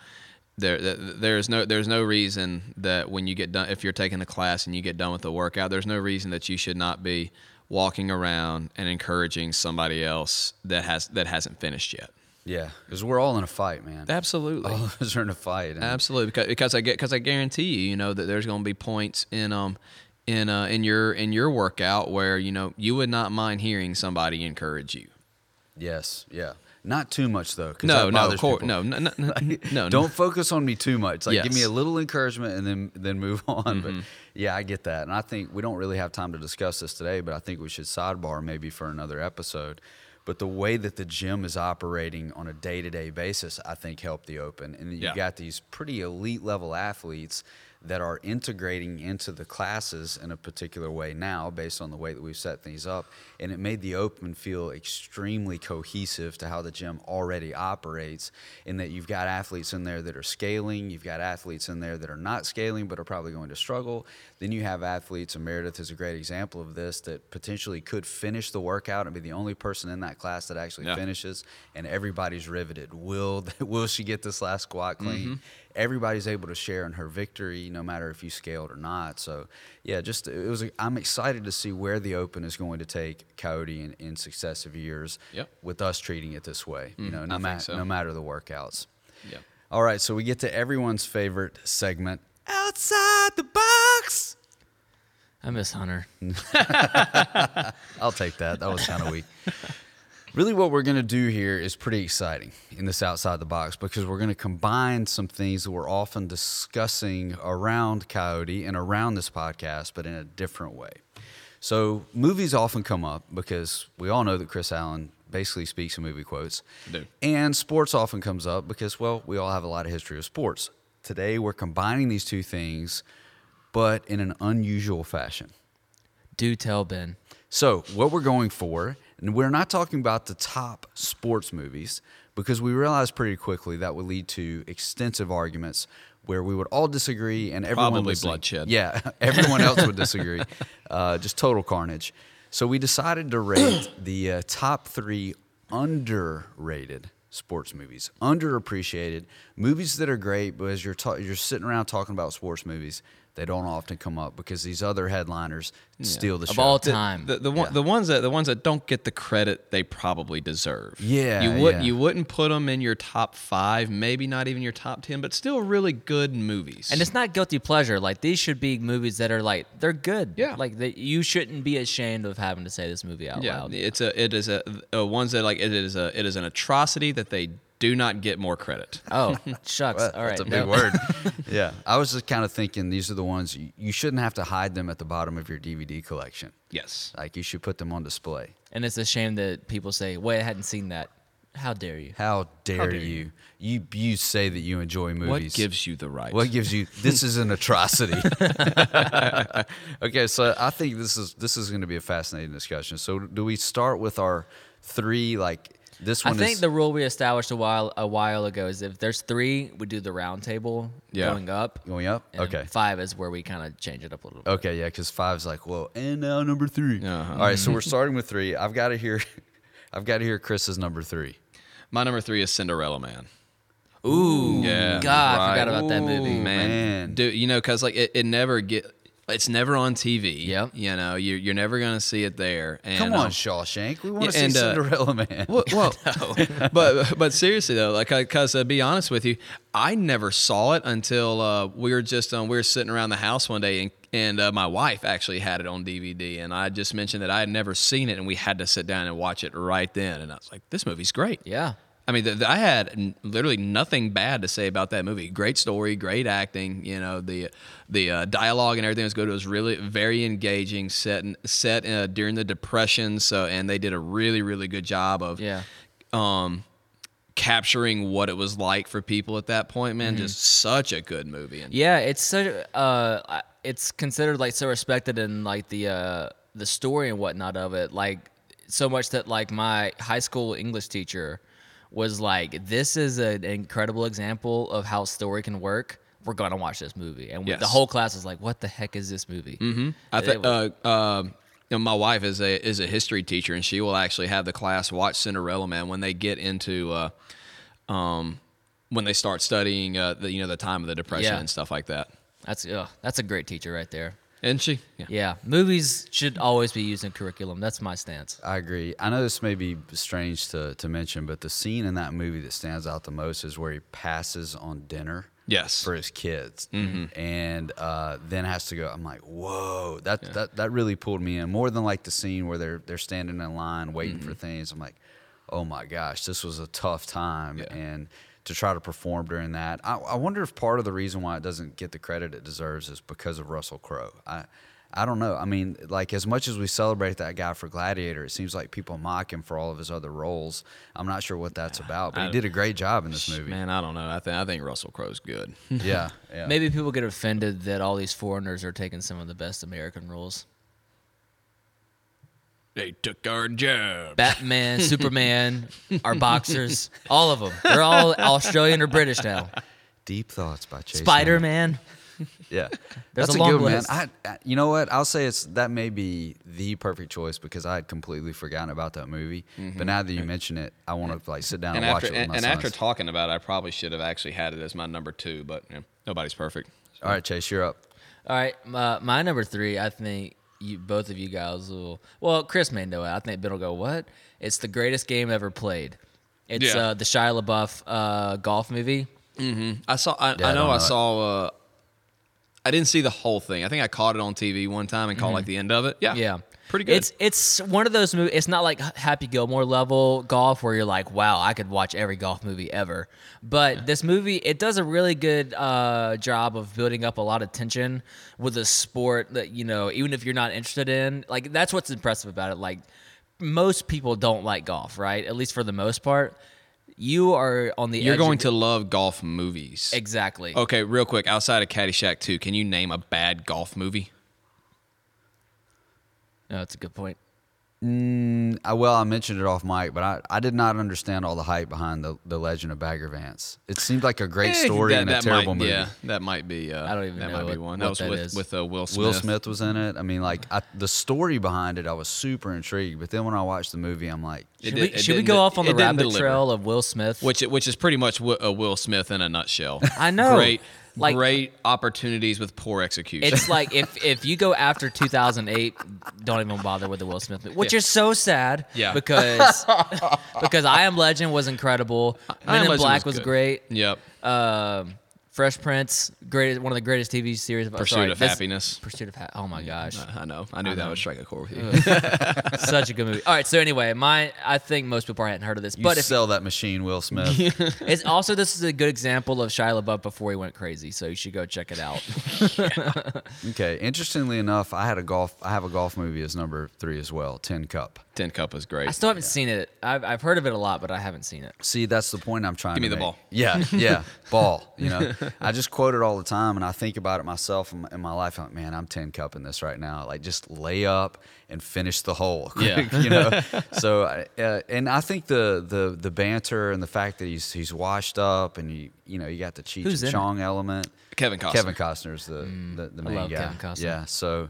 there there- there's no there's no reason that when you get done if you're taking a class and you get done with the workout, there's no reason that you should not be walking around and encouraging somebody else that has that hasn't finished yet. Yeah because we're all in a fight man Absolutely. all of us are in a fight Absolutely, because because I get because I guarantee you, you know that there's going to be points in um in uh in your in your workout where you know you would not mind hearing somebody encourage you. yes yeah not too much though. No, no, of course, no, no, no, no, no, don't focus on me too much. Like, give me a little encouragement and then then move on. Mm-hmm. But yeah, I get that, and I think we don't really have time to discuss this today. But I think we should sidebar maybe for another episode. But the way that the gym is operating on a day to day basis, I think helped the Open, and you've Yeah. got these pretty elite level athletes that are integrating into the classes in a particular way now based on the way that we've set things up. And it made the open feel extremely cohesive to how the gym already operates in that you've got athletes in there that are scaling you've got athletes in there that are not scaling but are probably going to struggle. Then you have athletes and meredith is a great example of this that potentially could finish the workout and be the only person in that class that actually Yeah. finishes and everybody's riveted. Will will she get this last squat clean mm-hmm. Everybody's able to share in her victory no matter if you scaled or not so yeah just it was a, i'm excited to see where the open is going to take coyote in, in successive years Yep. with us treating it this way you mm, know no, I ma- so. no matter the workouts Yeah. all right so we get to everyone's favorite segment outside the box I miss Hunter. I'll take that. That was kind of weak. Really, what we're going to do here is pretty exciting in this outside the box because we're going to combine some things that we're often discussing around Coyote and around this podcast, but in a different way. So, movies often come up because we all know that Chris Allen basically speaks in movie quotes. do. And sports often comes up because, well, we all have a lot of history of sports. Today, we're combining these two things, but in an unusual fashion. Do tell Ben. So, what we're going for, and we're not talking about the top sports movies because we realized pretty quickly that would lead to extensive arguments where we would all disagree and everyone Probably bloodshed. Yeah, everyone else would disagree. Uh, just total carnage. So we decided to rate the uh, top three underrated sports movies. Underappreciated movies that are great, but as you're ta- you're sitting around talking about sports movies, they don't often come up because these other headliners steal the Of show. all The- time. The, the, one, Yeah. the ones that the ones that don't get the credit they probably deserve. Yeah, you would yeah. you wouldn't put them in your top five, maybe not even your top ten, but still really good movies. And it's not guilty pleasure. Like these should be movies that are like they're good. Yeah. Like that you shouldn't be ashamed of having to say this movie out loud. yeah, loud. it's a it is a, a ones that like it is a it is an atrocity that they do not get more credit. Oh, shucks. Well, All right. That's a no. big word. yeah. I was just kind of thinking these are the ones you, you shouldn't have to hide them at the bottom of your DVD collection. Yes. Like you should put them on display. And it's a shame that people say, "Wait, I hadn't seen that." How dare you? How dare, dare you? you? You say that you enjoy movies. What gives you the right? What gives you? This is an atrocity. okay, so I think this is this is going to be a fascinating discussion. So, do we start with our three? Like this one I think is the rule we established a while a while ago is if there's three, we do the round table Yeah. going up. going up. and Okay. Five is where we kind of change it up a little bit. Okay, yeah, because five's like, whoa, and now number 3 Uh-huh. All right, so we're starting with three. I've got to hear, I've got to hear Chris's number three. My number three is Cinderella Man. Ooh, Yeah, God, I forgot about that movie. Man, man. Dude, you know, because like it, it never get, it's never on TV. Yep. You know, you're, you're never gonna see it there. And, Come on, um, Shawshank. We want to see and, uh, Cinderella Man. Well, well but but seriously though, like because to be honest with you, I never saw it until uh, we were just um, we were sitting around the house one day and. And uh, my wife actually had it on DVD, and I just mentioned that I had never seen it, and we had to sit down and watch it right then. And I was like, "This movie's great." Yeah. I mean, th th- I had n- literally nothing bad to say about that movie. Great story, great acting. You know, the the uh, dialogue and everything was good. It was really very engaging. Set in, set uh, during the depression, so and they did a really really good job of Yeah. um capturing what it was like for people at that point. Man, Mm-hmm. just such a good movie. And Yeah, it's so uh, it's considered like so respected in like the uh, the story and whatnot of it. Like so much that like my high school English teacher was like, "This is an incredible example of how story can work. We're gonna watch this movie." And the whole class was like, "What the heck is this movie?" Mm-hmm. I think uh, uh, you know, my wife is a is a history teacher, and she will actually have the class watch Cinderella Man when they get into uh, um, when they start studying uh, the you know the time of the depression Yeah. and stuff like that. That's ugh, that's a great teacher right there. Isn't she? Yeah. Yeah, movies should always be used in curriculum. That's my stance. I agree. I know this may be strange to, to mention, but the scene in that movie that stands out the most is where he passes on dinner Yes. for his kids, and uh, then has to go. I'm like, whoa, that that that really pulled me in more than like the scene where they're they're standing in line waiting for things. I'm like, oh my gosh, this was a tough time, Yeah. and to try to perform during that, I, I wonder if part of the reason why it doesn't get the credit it deserves is because of Russell Crowe. I. I don't know. I mean, like as much as we celebrate that guy for Gladiator, it seems like people mock him for all of his other roles. I'm not sure what that's about, but he did a great job in this movie. Man, I don't know. I think I think Russell Crowe's good. Yeah, yeah. Maybe people get offended that all these foreigners are taking some of the best American roles. They took our job. Batman, Superman, our boxers, all of them. They're all Australian or British now. Deep thoughts by Chase. Spider Man. Yeah, There's that's a a, long good list. man. I, I, you know what? I'll say it's that may be the perfect choice because I had completely forgotten about that movie. Mm-hmm. But now that you mention it, I want to like sit down and, And watch it with and, my and sons. after talking about it, I probably should have actually had it as my number two, but you know, nobody's perfect. All right, Chase, you're up. All right, my, uh, my number three. I think you both of you guys will. Well, Chris may know it. I think Ben will go. What? It's the greatest game ever played. It's Yeah. uh, the Shia LaBeouf uh, golf movie. I saw. I, Yeah, I I know. I know it. saw. Uh, I didn't see the whole thing. I think I caught it on TV one time and caught like the end of it. Yeah. Mm-hmm. Yeah, Pretty good. It's it's one of those movies. It's not like Happy Gilmore level golf where you're like, wow, I could watch every golf movie ever. But this movie, it does a really good uh, job of building up a lot of tension with a sport that you know, even if you're not interested in. Like that's what's impressive about it. Like most people don't like golf, right? At least for the most part. You are on the. You're going to love golf movies. exactly. Okay, real quick. Outside of Caddyshack 2, can you name a bad golf movie? No, that's a good point. Mm, I, well, I mentioned it off mic, but I, I did not understand all the hype behind the, the Legend of Bagger Vance. It seemed like a great Eh, story that- and a that terrible might, movie. Yeah, that might be. Uh, I don't even that know might be what- one. what That was that with is. with uh, Will Smith. Will Smith was in it. I mean, like I, the story behind it, I was super intrigued. But then when I watched the movie, I'm like, Should, did- we, should we go off on the it didn't rabbit deliver. trail of Will Smith? which which is pretty much Wi- uh, Will Smith in a nutshell. I know. Great, Like- great opportunities with poor execution. It's like if if you go after 2008, don't even bother with the Will Smith, movie, which Yeah. is so sad. Yeah. Because because I Am Legend was incredible. Men in Legend Black was was, great. yep. Um, Fresh Prince, great, one of the greatest TV series. Of, Pursuit sorry, of this- Happiness. Pursuit of Happiness. Oh my mm, gosh, I know. I knew that would strike a chord with you. such a good movie. All right, so anyway, my I think most people hadn't heard of this, you but if sell that machine, Will Smith. it's also this is a good example of Shia LaBeouf before he went crazy, so you should go check it out. okay. Interestingly enough, I had a golf. I have a golf movie as number three as well. Tin Cup. Tin Cup was great. I still haven't seen it. I've, I've heard of it a lot, but I haven't seen it. See, that's the point I'm trying to. Give to me the make. ball. Yeah, yeah, ball. You know, I just quote it all the time, and I think about it myself in my, in my life. I'm like, man, I'm tin cupping this right now. Like, just lay up and finish the hole. Yeah. you know. So, uh, and I think the the the banter and the fact that he's he's washed up and you you know you got the Cheech Who's and in it? Chong element. Kevin Costner. Kevin Costner's the the, the I main love guy. Kevin Costner. Yeah. So.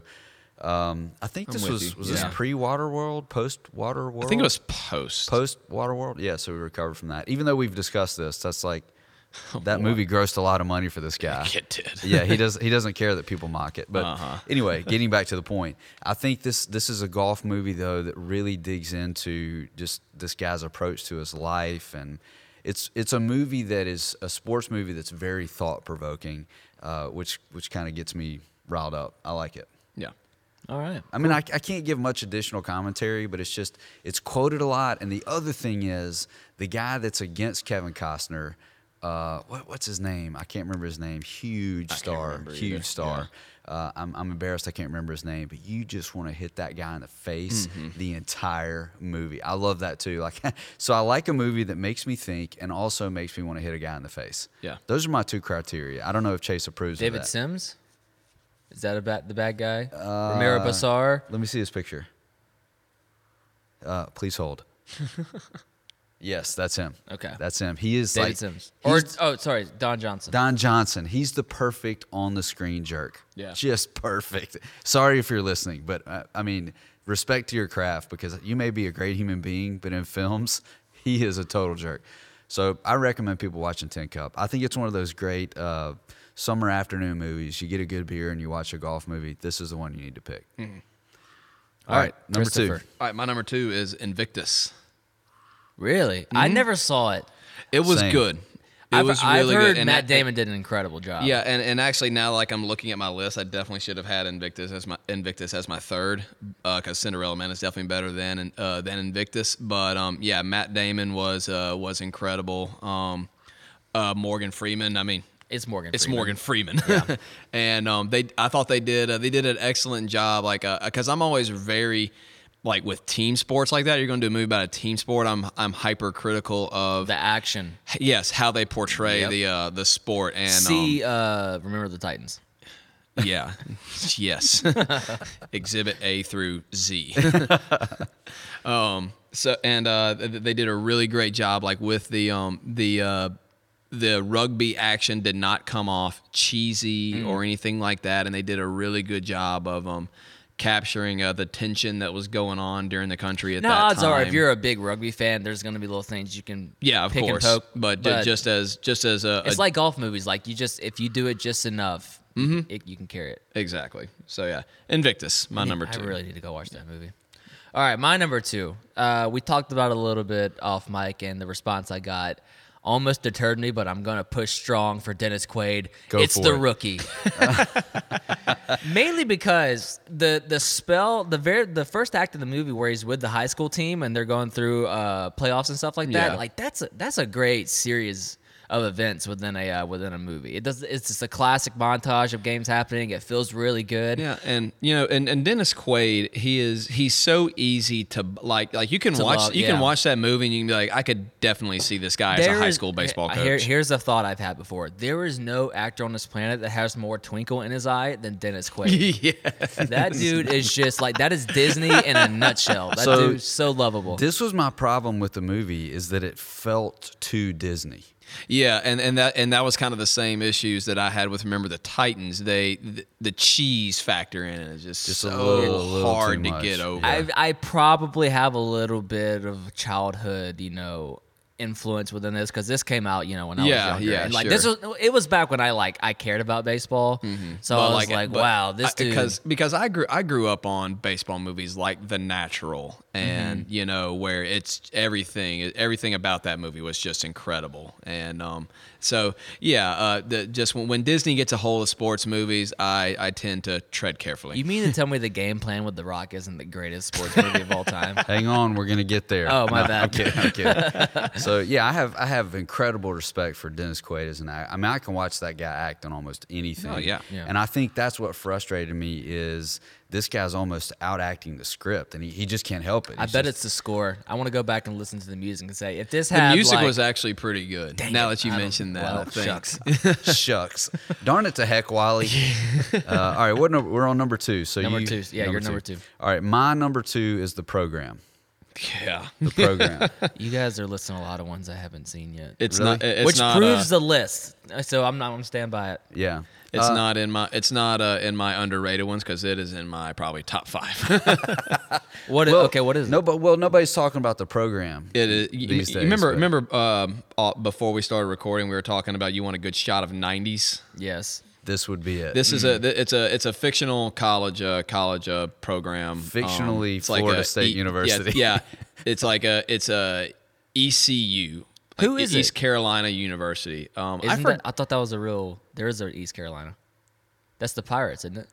Um, I think I'm this was you. was Yeah. this pre Waterworld, post Waterworld. I think it was post. post Waterworld. Yeah, so we recovered from that. Even though we've discussed this, that's like that movie grossed a lot of money for this guy. It did. yeah, he does. He doesn't care that people mock it. But Uh-huh. anyway, getting back to the point, I think this this is a golf movie though that really digs into just this guy's approach to his life, and it's it's a movie that is a sports movie that's very thought provoking, uh, which which kind of gets me riled up. I like it. Yeah. All right. I mean, I, I can't give much additional commentary, but it's just it's quoted a lot. And the other thing is the guy that's against Kevin Costner. Uh, what, what's his name? I can't remember his name. Huge star, huge either. star. Uh, I'm, I'm embarrassed I can't remember his name, but you just want to hit that guy in the face Mm-hmm. the entire movie. I love that too. Like, so I like a movie that makes me think and also makes me want to hit a guy in the face. Yeah. those are my two criteria. I don't know if Chase approves David of that. David Simms? Is that a bad, the bad guy? Romeo Posar? Let me see his picture. Uh, please hold. yes, that's him. Okay. That's him. He is David like Simms. Or oh, sorry, Don Johnson. Don Johnson. He's the perfect on the screen jerk. Yeah. Just perfect. Sorry if you're listening, but uh, I mean, respect to your craft because you may be a great human being, but in films, he is a total jerk. So I recommend people watching Tin Cup. I think it's one of those great uh, summer afternoon movies. You get a good beer and you watch a golf movie. This is the one you need to pick. All right, number two. All right, my number two is Invictus. Really? I never saw it. It was Same. good. It I've, was I've really heard good. And Matt Damon did an incredible job. Yeah, and, and actually now like I'm looking at my list, I definitely should have had Invictus as my Invictus as my third because Cinderella Man is definitely better than uh, than Invictus. But um, yeah, Matt Damon was uh, was incredible. Um, uh, Morgan Freeman, I mean, It's Morgan. it's Freeman. Morgan Freeman. and um, they, I thought they did, uh, they did an excellent job. Like, uh, cause I'm always very, like with team sports like that. You're going to do a movie about a team sport. I'm, I'm hypercritical of The action. yes how they portray Yep. the uh, the sport. And See, uh, remember the Titans. um, yeah, yes, Exhibit A through Z. um, so and uh, they did a really great job, like with the um the uh, the rugby action did not come off cheesy Mm. or anything like that, and they did a really good job of um capturing uh, the tension that was going on during the country at Now, that odds time. are, if you're a big rugby fan, there's going to be little things you can yeah, of pick course, and poke. but, ju- just as just as a, it's a- like golf movies. Like you just if you do it just enough, Mm-hmm. it, you can carry it. exactly. So yeah, Invictus, my number two. I really need to go watch that movie. All right, my number two. Uh, we talked about it a little bit off mic, and the response I got almost deterred me, but I'm gonna push strong for Dennis Quaid. Go it's the it. rookie. Mainly because the the spell the very the first act of the movie where he's with the high school team and they're going through uh, playoffs and stuff like that. Yeah. Like that's a that's a great series of events within a uh, within a movie. It does. It's just a classic montage of games happening. It feels really good. Yeah, and you know, and, and Dennis Quaid, he is he's so easy to like. Like you can watch love, you yeah. can watch that movie and you can be like, I could definitely see this guy as a high is- school baseball coach. here- here's a thought I've had before. There is no actor on this planet that has more twinkle in his eye than Dennis Quaid. yeah, that dude is just like that is Disney in a nutshell. That So- dude's so lovable. This was my problem with the movie is that it felt too Disney. Yeah, and, and that and that was kind of the same issues that I had with remember the Titans. They the, the cheese factor in it is just, Just a so little- little hard too to much. get over. I I probably have a little bit of childhood, you know, influence within this because this came out, you know, when I Yeah, was younger. yeah, and like this was it was back when I like I cared about baseball. Mm-hmm. So I was like, but wow, this I- dude. because because I grew I grew up on baseball movies like The Natural, and Mm-hmm. you know where it's everything everything about that movie was just incredible, and um so yeah, uh, the, just when, when Disney gets a hold of sports movies, I I tend to tread carefully. you mean to tell me the game plan with The Rock isn't the greatest sports movie of all time? Hang on, we're gonna get there. Oh, my No, bad. I'm kidding. I'm kidding. so yeah, I have I have incredible respect for Dennis Quaid as an actor. I mean, I can watch that guy act on almost anything. Oh, yeah. Yeah. And I think that's what frustrated me is this guy's almost out acting the script, and he, he just can't help it. I bet just- it's the score. I want to go back and listen to the music and say if this the had music like, was actually pretty good. now it. that you I mentioned that, well, I shucks. shucks. Darn it to heck, Wally. Uh, all right, what number, we're on number two. So Number you, two. Yeah, you're number two. All right, my number two is the program. Yeah, The program. you guys are listing a lot of ones I haven't seen yet, it's Really? not. It's which not, proves uh, the list. So I'm not going to stand by it. yeah. It's Uh, not in my. It's not uh, in my underrated ones because it is in my probably top five. What? well, okay, what is no, it? but well, nobody's talking about the program. It is. You, These you days, remember? but- Remember? Um, uh, before we started recording, we were talking about you want a good shot of '90s. Yes. This would be it. This is a. th- It's a. It's a fictional college. Uh, college uh, program. Um, Fictionally it's like Florida a State E- University. Yeah, it's like a. It's a ECU. Who like is East it? Carolina University. Um, I Isn't for, that, I thought that was a real. There is an East Carolina. That's the Pirates, isn't it?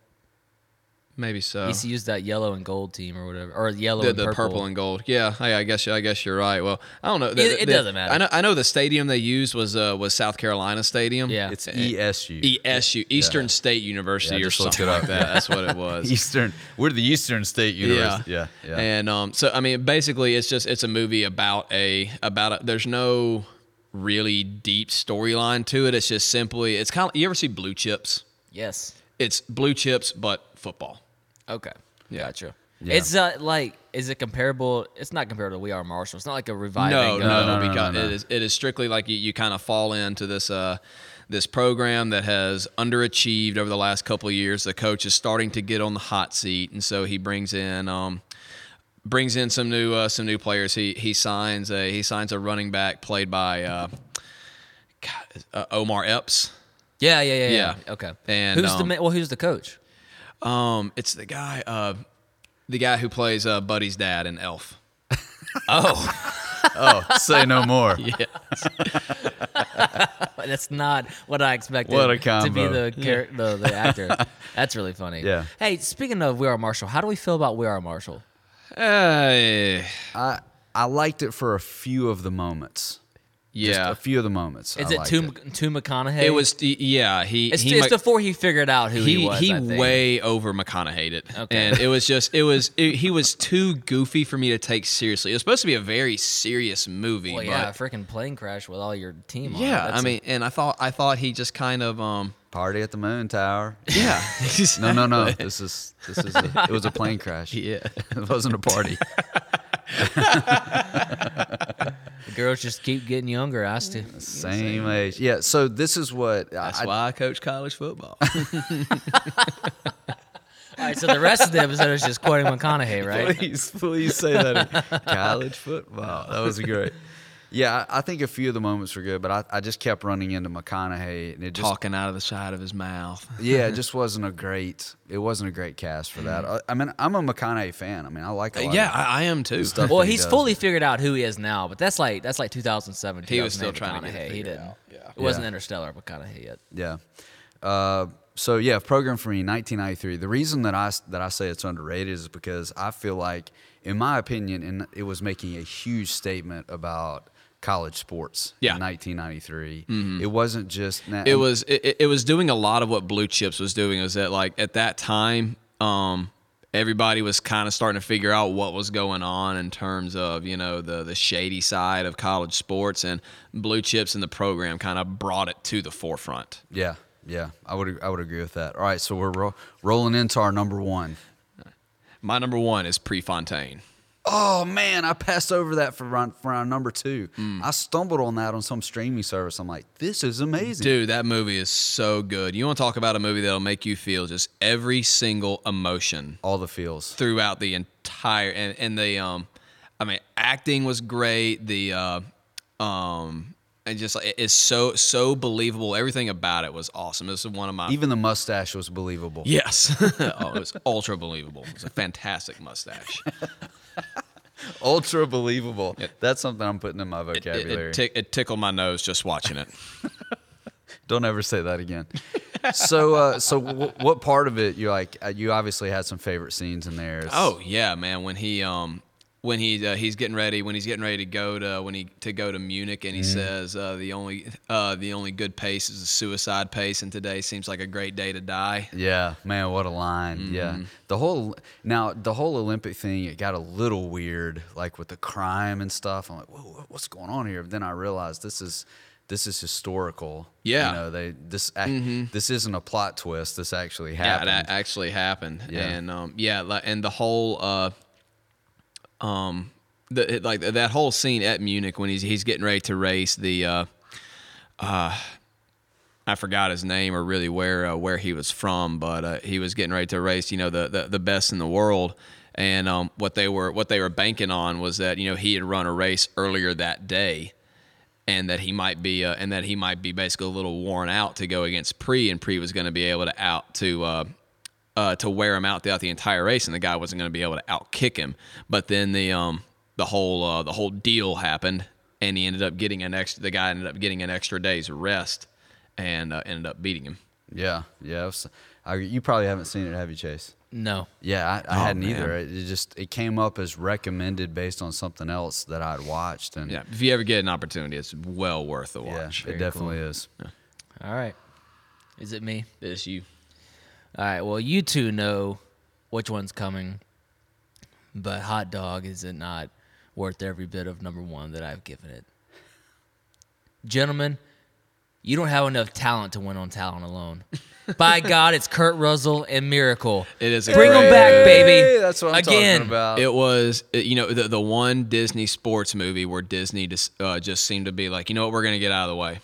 Maybe so. ECU's that yellow and gold team or whatever, or yellow the, and the purple. purple. and gold. Yeah, I, I guess I guess you're right. Well, I don't know. The- It- it the- doesn't matter. I know, I know the stadium they used was uh, was South Carolina Stadium. Yeah. It's E ESU. ESU, Eastern State University, Yeah, or something like that. That's what it was. Eastern. We're the Eastern State University. Yeah. Yeah. And um, so I mean, basically, it's just it's a movie about a about a. There's no really deep storyline to it. It's just simply it's kind of you ever see Blue Chips? Yes. It's Blue Chips but football. Okay. Yeah. Gotcha. Yeah. It's uh, like, is it comparable? It's not comparable to We Are Marshall. It's not like a reviving. No, no, no, no, because no, no. it is it is strictly like you, you kind of fall into this uh this program that has underachieved over the last couple of years. The coach is starting to get on the hot seat, and so he brings in um brings in some new uh, some new players. He he signs a he signs a running back played by uh, God, uh, Omar Epps. Yeah, yeah, yeah, yeah. Yeah. Okay. And, who's the um, ma- well? Who's the coach? Um, it's the guy uh the guy who plays uh, Buddy's dad in Elf. Oh, Oh, say no more. Yeah. that's not what I expected. What a combo. to be combo. the char- the, the actor. That's really funny. Yeah. Hey, speaking of We Are Marshall, how do we feel about We Are Marshall? Hey. I I liked it for a few of the moments. Just yeah. a few of the moments. Is I it liked Tom Tom McConaughey? It was yeah. He It's, he it's mi- before he figured out who he, he was. he I think. way over McConaughey it, Okay. and it was just it was it, he was too goofy for me to take seriously. It was supposed to be a very serious movie, Well, yeah, a freaking plane crash with all your team. on it. yeah. That's I a- mean, and I thought I thought he just kind of um Party at the Moon Tower. yeah No, no, no. This is this is a, it was a plane crash. yeah. It wasn't a party. The girls just keep getting younger. I to. Same age. Yeah. So this is what That's I, why I coach college football. All right, so the rest of the episode is just quoting McConaughey, right? Please, please say that. College football. That was great. Yeah, I I think a few of the moments were good, but I, I just kept running into McConaughey, and it just Talking out of the side of his mouth. yeah, it just wasn't a great. It wasn't a great cast for that. I, I mean, I'm a McConaughey fan. I mean, I like a lot Uh, Yeah, of I, I am too. stuff. Well, that he he's does. fully figured out who he is now, but that's like that's like 2007. He was still trying to get it He didn't. out, yeah. It wasn't Yeah. Interstellar McConaughey yet. Yeah. Uh, so yeah, program for me, 1993. The reason that I that I say it's underrated is because I feel like, in my opinion, and it was making a huge statement about college sports Yeah. in 1993. It wasn't just that. it was it, it was doing a lot of what blue chips was doing is that like at that time um everybody was kind of starting to figure out what was going on in terms of you know the the shady side of college sports and blue chips and the program kind of brought it to the forefront yeah, yeah. I would I would agree with that. All right, so we're ro- rolling into our number one. my number one is prefontaine Oh man, I passed over that for round, for round number two. Mm. I stumbled on that on some streaming service. I'm like, this is amazing. dude that movie is so good you want to talk about a movie that'll make you feel just every single emotion All the feels. throughout the entire and, and the um I mean acting was great the uh um and just like it's so so believable everything about it was awesome this is one of my Even the mustache was believable. yes oh it was ultra believable it was a fantastic mustache Ultra believable. That's something I'm putting in my it, vocabulary. it, tick, it tickled my nose just watching it Don't ever say that again. so, uh, so w- what part of it you like? Uh, you obviously had some favorite scenes in there. It's- Oh yeah, man. When he um when he uh, he's getting ready when he's getting ready to go to when he to go to Munich and he says uh, the only uh, the only good pace is a suicide pace and today seems like a great day to die. Yeah, man, what a line. Yeah. Mm-hmm. The whole now the whole Olympic thing it got a little weird like with the crime and stuff. I'm like, Whoa, what's going on here? But then I realized this is this is historical. Yeah. Mm-hmm. You know, they this ac this isn't a plot twist. This actually happened. Yeah, that actually happened. Yeah. And um yeah, and the whole uh um the like that whole scene at Munich when he's he's getting ready to race the uh uh I forgot his name or really where uh, where he was from, but uh, he was getting ready to race, you know, the, the the best in the world. And um, what they were what they were banking on was that you know he had run a race earlier that day, and that he might be uh, and that he might be basically a little worn out to go against Pre, and Pre was going to be able to out to uh, to wear him out throughout the entire race, and the guy wasn't going to be able to outkick him. But then the um the whole uh, the whole deal happened, and he ended up getting an extra. The guy ended up getting an extra day's rest, and uh, ended up beating him. yeah, yeah. was- I, you probably haven't seen it, have you, Chase? No. Yeah, I, I Oh, hadn't man. either. It, it just it came up as recommended based on something else that I'd watched, and Yeah, if you ever get an opportunity, it's well worth the yeah, watch. it definitely is. All right. Is it me? It's you. All right. Well, you two know which one's coming, but hot dog is it not worth every bit of number one that I've given it? Gentlemen, you don't have enough talent to win on talent alone. By God, it's Kurt Russell and Miracle. It is a Bring them back, baby. Hey, that's what I'm Again. talking about. It was, it- you know, the the one Disney sports movie where Disney just uh, just seemed to be like, you know what, we're gonna get out of the way.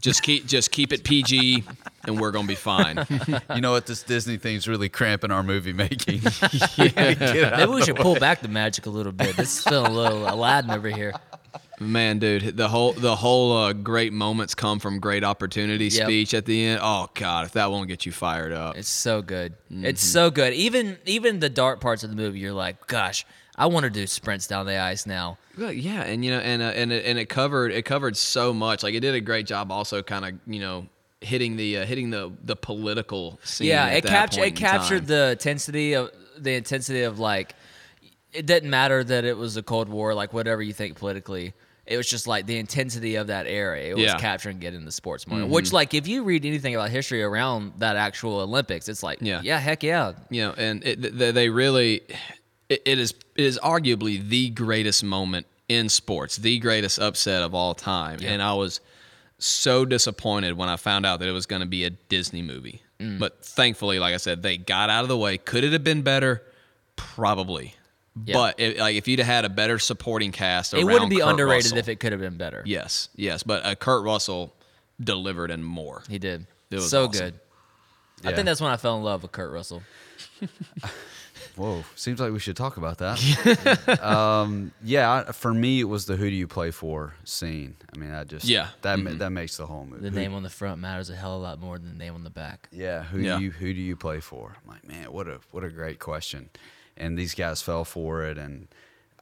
Just keep just keep it PG, and we're gonna be fine. you know what? This Disney thing's really cramping our movie making. Get. Maybe we should pull back the magic a little bit. This is feeling a little Aladdin over here. Man, dude, the whole the whole uh, great moments come from great opportunity Yep. speech at the end. Oh God, if that won't get you fired up. It's so good. Mm-hmm. It's so good. Even even the dark parts of the movie, you're like, gosh, I want to do sprints down the ice now. Well, yeah, and you know, and uh, and it, and it covered it covered so much. Like it did a great job, also kind of you know hitting the uh, hitting the the political scene. yeah, it captured it captured time. the intensity of the intensity of like it didn't matter that it was a Cold War, like whatever you think politically. It was just like the intensity of that era. It was Yeah. Mm-hmm. capturing getting the sports moment. Which, like, if you read anything about history around that actual Olympics, it's like, Yeah. yeah, heck yeah, you know, and it, they really, it, it is it is arguably the greatest moment in sports, the greatest upset of all time, and I was so disappointed when I found out that it was going to be a Disney movie. Mm. But thankfully, like I said, they got out of the way. Could it have been better? Probably. Yeah. But it, like if you'd have had a better supporting cast, it wouldn't be Kurt underrated Russell- if it could have been better. Yes, yes, but uh, Kurt Russell delivered and more. He did. It was so awesome. good. I think that's when I fell in love with Kurt Russell. Whoa, seems like we should talk about that. um, yeah, for me, it was the "Who do you play for?" scene. I mean, that just Yeah. that ma- that makes the whole movie. The Who- name on the front matters a hell of a lot more than the name on the back. Yeah, who Yeah. do you who do you play for? I'm like, man, what a what a great question. And these guys fell for it and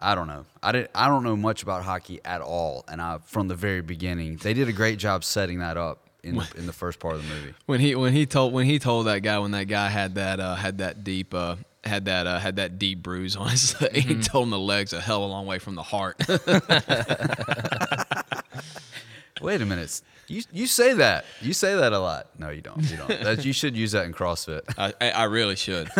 I don't know. I did I don't know much about hockey at all. And I from the very beginning, they did a great job setting that up in the, in the first part of the movie. when he when he told when he told that guy when that guy had that uh, had that deep uh, had that uh, had that deep bruise on his leg, he told him the legs a hell of a long way from the heart. Wait a minute. You you say that. You say that a lot. No, you don't. You don't. That, you should use that in CrossFit. I, I, I really should,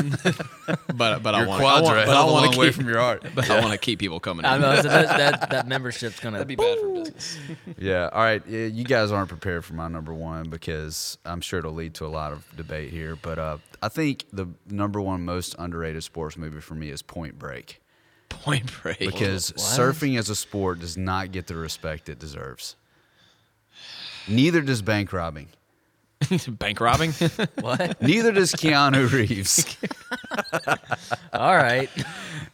but but I Your want quads I are want, a but I hell of a want to way keep from your heart. But I want to keep people coming. I know so that, that that membership's gonna. That'd be bad for business. Yeah. All right. Yeah, You guys aren't prepared for my number one because I'm sure it'll lead to a lot of debate here. But uh, I think the number one most underrated sports movie for me is Point Break Point Break. because surfing as a sport does not get the respect it deserves. Neither does bank robbing. bank robbing. What? Neither does Keanu Reeves. All right.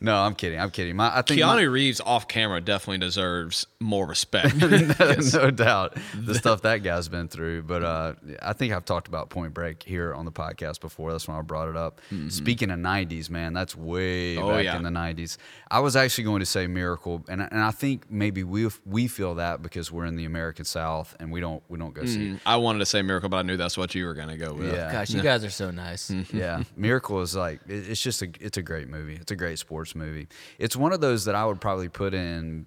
No, I'm kidding. I'm kidding. My, I think Keanu Reeves off camera definitely deserves more respect. my- no doubt the stuff that guy's been through. But uh, I think I've talked about Point Break here on the podcast before. That's when I brought it up. Mm-hmm. Speaking of '90s, man, that's way Oh, back yeah. in the '90s. I was actually going to say Miracle, and I- and I think maybe we we feel that because we're in the American South and we don't we don't go see. Mm, I wanted to say Miracle, but I knew that's what you were gonna go with. Yeah. Gosh, you guys are so nice. Mm-hmm. yeah miracle is like it- it's just a it's a great movie. It's a great sports movie. It's one of those that i would probably put in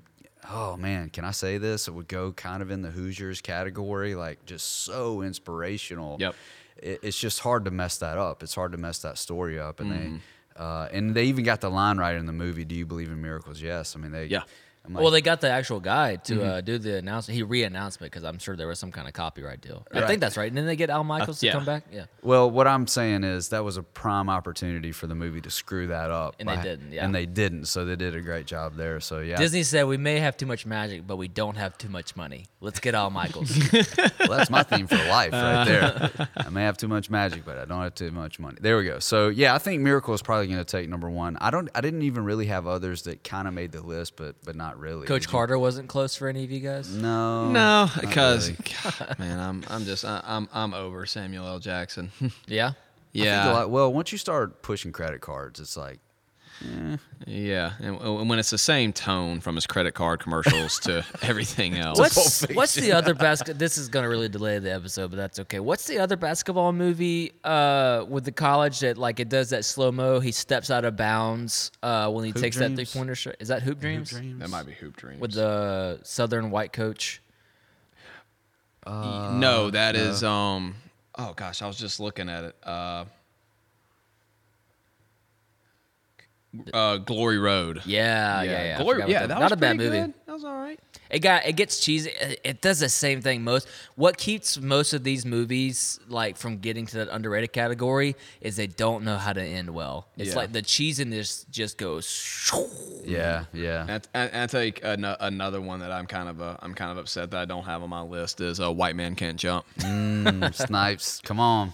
oh man can i say this? It would go kind of in the hoosiers category like just so inspirational. Yep. it, it's just hard to mess that up. It's hard to mess that story up. And Mm-hmm. they uh, and they even got the line right in the movie do you believe in miracles? Yes. I mean they Yeah. Like, Well, they got the actual guy to uh, do the announcement. He re-announcement because I'm sure there was some kind of copyright deal. I think that's right. And then they get Al Michaels to yeah. come back? Yeah. Well, what I'm saying is that was a prime opportunity for the movie to screw that up, And they didn't, yeah. And they didn't, so they did a great job there. So yeah, Disney said we may have too much magic, but we don't have too much money. Let's get Al Michaels. well, that's my theme for life right there. I may have too much magic, but I don't have too much money. There we go. So yeah, I think Miracle is probably going to take number one. I don't. I didn't even really have others that kind of made the list, but but not really. Coach Did you? Carter wasn't close for any of you guys. No. No, not because really. man, I'm I'm just I, I'm I'm over Samuel L. Jackson. Yeah. I think yeah, a lot- well, once you start pushing credit cards, it's like yeah, and, and when it's the same tone from his credit card commercials to everything else. What's what's the other basket? This is gonna really delay the episode, but that's okay. What's the other basketball movie uh, with the college that like it does that slow mo? He steps out of bounds uh, when he Hoop takes that three pointer shot. Is that Hoop Dreams? that might be Hoop Dreams. With the Southern white coach. no, that is um. Oh gosh, I was just looking at it. Uh, Glory Road. Yeah, yeah, yeah. I Glory, yeah, about that Not was a bad movie. good. That was all right. It got it gets cheesy. It- It does the same thing most. What keeps most of these movies like from getting to that underrated category is they don't know how to end well. It's Yeah. like the cheesiness just goes. yeah, yeah. And, and, and I tell you ano- another one that I'm kind of uh, I'm kind of upset that I don't have on my list is uh, White Man Can't Jump. Mm, Snipes, come on.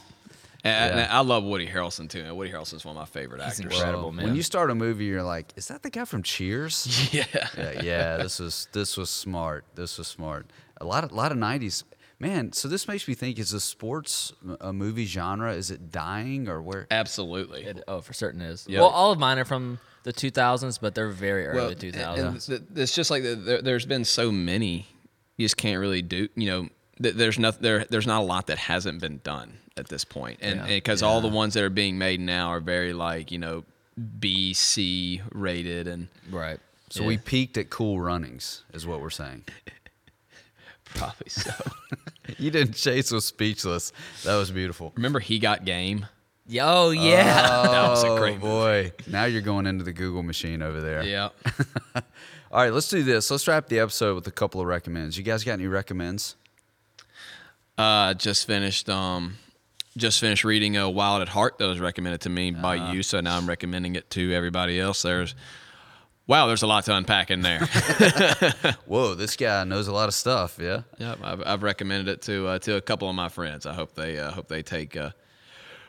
And, Yeah. and I love Woody Harrelson too. And Woody Harrelson's one of my favorite He's actors. incredible. Well, man. When you start a movie, you're like, is that the guy from Cheers? Yeah. yeah, yeah. This was this was smart. This was smart. A lot of lot of '90s. Man, so this makes me think: is the sports a movie genre? Is it dying or where? Absolutely. It, oh, for certain is. Yeah. Well, all of mine are from the 2000s, but they're very early Well, 2000s. and th- it's just like the, there, there's been so many, you just can't really do. You know, th- there's not there. There's not a lot that hasn't been done at this point, and Yeah. because all the ones that are being made now are very like you know B C rated and right. So Yeah. we peaked at Cool Runnings, is what we're saying. probably so. You didn't. Chase was speechless. That was beautiful. Remember, he got game. Yo, yeah. Oh, that was a Oh, great movie. boy. Now you're going into the Google machine over there. Yeah. All right, let's do this. Let's wrap the episode with a couple of recommends. You guys got any recommends? Uh, just finished um, just finished reading uh, Wild at Heart that was recommended to me by Uh-huh. you, so now I'm recommending it to everybody else. There's wow, there's a lot to unpack in there. Whoa, this guy knows a lot of stuff. Yeah. yep, I've, I've recommended it to uh, to a couple of my friends. I hope they uh, hope they take uh,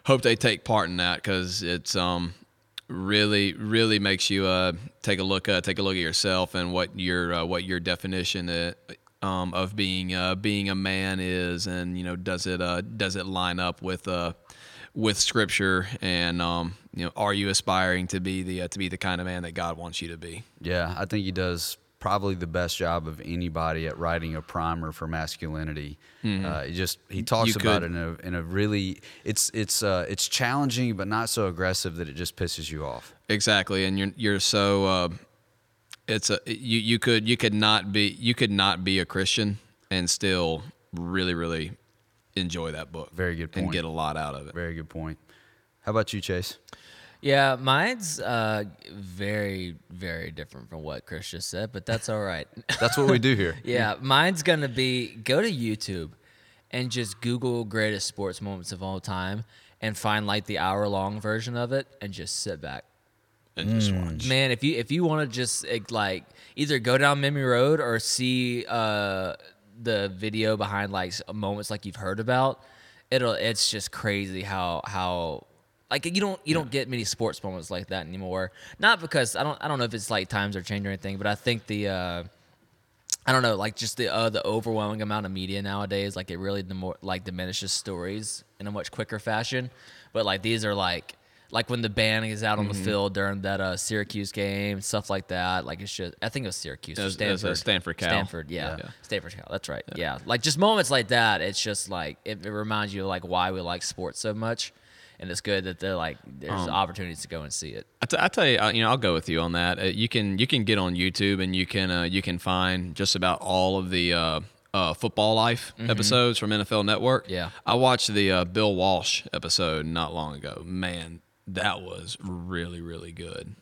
hope they take part in that because it's um really really makes you uh take a look uh, take a look at yourself and what your uh, what your definition um, of being uh, being a man is and you know does it uh, does it line up with uh with scripture and um you know are you aspiring to be the uh, to be the kind of man that God wants you to be Yeah, I think he does probably the best job of anybody at writing a primer for masculinity. Uh, he just he talks You about could- it in a in a really it's it's uh, it's challenging but not so aggressive that it just pisses you off. Exactly, and you're you're so uh, it's a you you could you could not be you could not be a Christian and still really, really enjoy that book. Very good And get a lot out of it. Very good point. How about you, Chase? Yeah, mine's uh, very, very different from what Chris just said, but that's all right. That's what we do here. yeah, mine's gonna be go to YouTube and just Google greatest sports moments of all time and find like the hour long version of it and just sit back. And just watch. Man, if you if you want to just eh, like either go down memory road or see uh, the video behind like moments like you've heard about, it'll it's just crazy how how like you don't you don't get many sports moments like that anymore. Not because I don't I don't know if it's like times are changing or anything, but I think the uh, I don't know, like just the uh, the overwhelming amount of media nowadays, like it really demo- like diminishes stories in a much quicker fashion. But like these are like like when the band is out on Mm-hmm. the field during that uh, Syracuse game, stuff like that. Like it's just I think it was Syracuse, It was- it was, Stanford, uh, Stanford Cal. Stanford, yeah, Yeah. Stanford Cal. That's right, yeah. Like just moments like that. It's just like it, it reminds you of like why we like sports so much, and it's good that they're like there's Um, opportunities to go and see it. I, t- I tell you, uh, you know, I'll go with you on that. Uh, you can you can get on YouTube and you can uh, you can find just about all of the uh, uh, football life episodes from NFL Network. Yeah. I watched the uh, Bill Walsh episode not long ago. Man, that was really really good.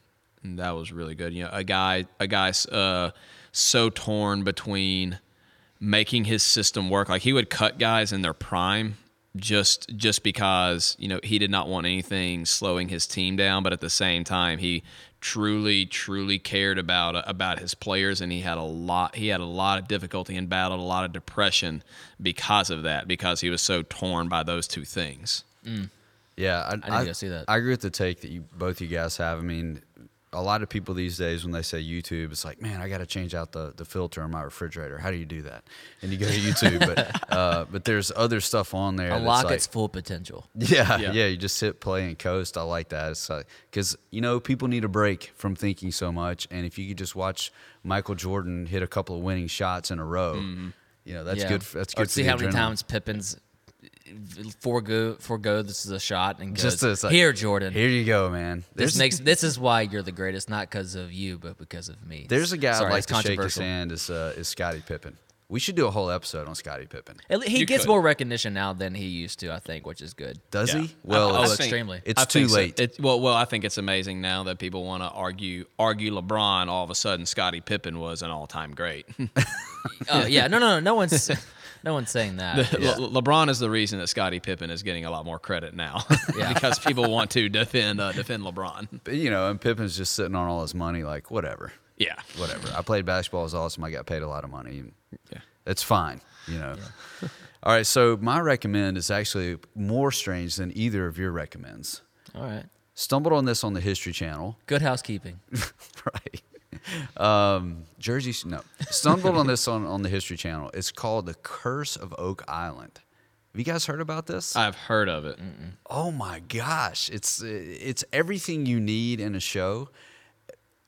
That was really good. You know, a guy a guy uh, so torn between making his system work. Like he would cut guys in their prime just just because you know he did not want anything slowing his team down, but at the same time he truly truly cared about about his players and he had a lot he had a lot of difficulty and battled a lot of depression because of that because he was so torn by those two things. Yeah, I, need to go see that. I agree with the take that you both you guys have. I mean, a lot of people these days when they say YouTube, it's like, man, I got to change out the, the filter on my refrigerator. How do you do that? And you go to YouTube, but uh, but there's other stuff on there. that's Unlock like, its full potential. Yeah, Yeah. yeah, You just sit, play, and coast. I like that. It's like because you know people need a break from thinking so much, and if you could just watch Michael Jordan hit a couple of winning shots in a row, you know that's Yeah. good. For, that's good. for see the how many times Pippen's forego forego this is a shot and goes Just to- it's like, here, Jordan. Here you go, man. this There's makes this is why you're the greatest, not because of you, but because of me. there's a guy Sorry, I'd like to shake his controversial. hand is uh, is Scottie Pippen. We should do a whole episode on Scottie Pippen. He You gets could. more recognition now than he used to, I think, which is good. Does Yeah. he? Well, Oh, I it's- think- extremely. it's I too think so. late. It, well, well, I think it's amazing now that people want to argue argue LeBron. All of a sudden, Scottie Pippen was an all time great. Oh yeah, no, no, no, no one's no one's saying that. Le- LeBron is the reason that Scottie Pippen is getting a lot more credit now Yeah. because people want to defend uh, defend LeBron. But, you know, and Pippen's just sitting on all his money, like whatever, Yeah, whatever. I played basketball; it was awesome. I got paid a lot of money. Yeah. It's fine, you know. all right, so my recommend is actually more strange than either of your recommends. All right, Stumbled on this on the History Channel. good housekeeping. right. Um, Jersey, no. Stumbled on this on, on the History Channel. It's called The Curse of Oak Island. Have you guys heard about this? I've heard of it. oh my gosh, it's it's everything you need in a show.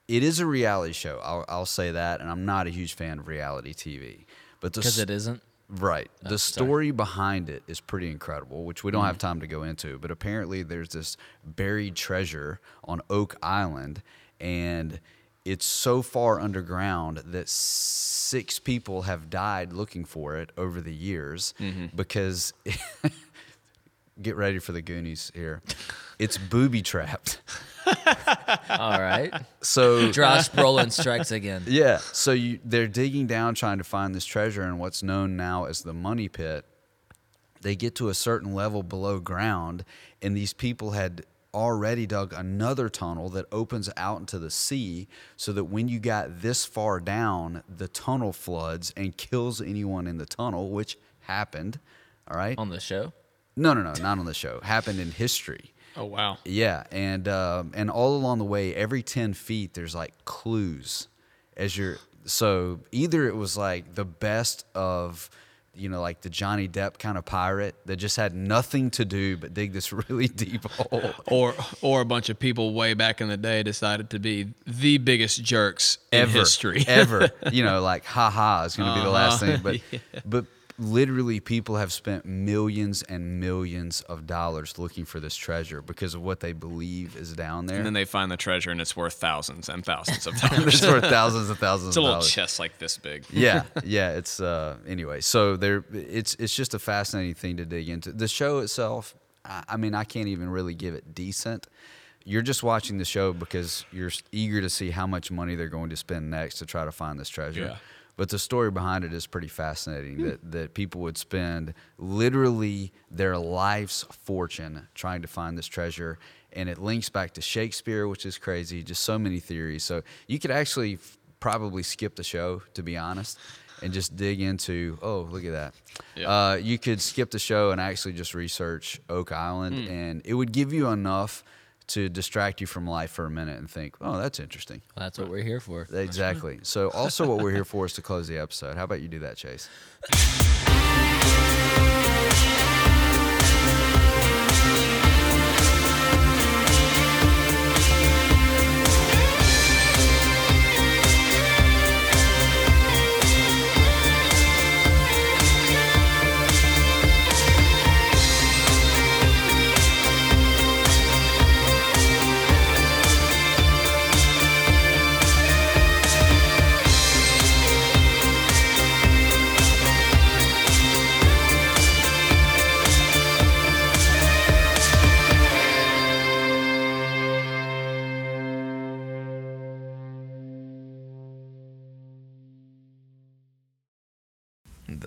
It is a reality show. I'll, I'll say that, and I'm not a huge fan of reality TV. But Because it isn't. Right. The sorry. story behind it is pretty incredible, which we don't have time to go into. But apparently, there's this buried treasure on Oak Island, and it's so far underground that six people have died looking for it over the years mm-hmm. because. Get ready for the Goonies here. It's booby trapped. All right. So Josh Brolin strikes again. Yeah. So you, they're digging down trying to find this treasure in what's known now as the money pit. They get to a certain level below ground, and these people had already dug another tunnel that opens out into the sea so that when you got this far down, the tunnel floods and kills anyone in the tunnel, which happened. All right. On the show. No, no, no, not on the show. Happened in history. Oh wow. Yeah, and um, and all along the way, every ten feet, there's like clues as you're. So either it was like the best of, you know, like the Johnny Depp kind of pirate that just had nothing to do but dig this really deep hole. Or or a bunch of people way back in the day decided to be the biggest jerks in ever, history. ever. You know, like ha ha is going to be the last Uh-huh. thing. But but literally people have spent millions and millions of dollars looking for this treasure because of what they believe is down there. And then they find the treasure and it's worth thousands and thousands of dollars. it's worth thousands and thousands It's a of little dollars. chest like this big. yeah, yeah. It's uh anyway. So there, it's it's just a fascinating thing to dig into. The show itself, I, I mean, I can't even really give it decent. You're just watching the show because you're eager to see how much money they're going to spend next to try to find this treasure. Yeah. But the story behind it is pretty fascinating. That that people would spend literally their life's fortune trying to find this treasure, and it links back to Shakespeare, which is crazy. Just so many theories. So you could actually f- probably skip the show, to be honest, and just dig into. Oh, look at that. Yeah. Uh, you could skip the show and actually just research Oak Island, and it would give you enough to distract you from life for a minute and think, oh, that's interesting. That's what we're here for. Exactly. So, also, what we're here for is to close the episode. How about you do that, Chase?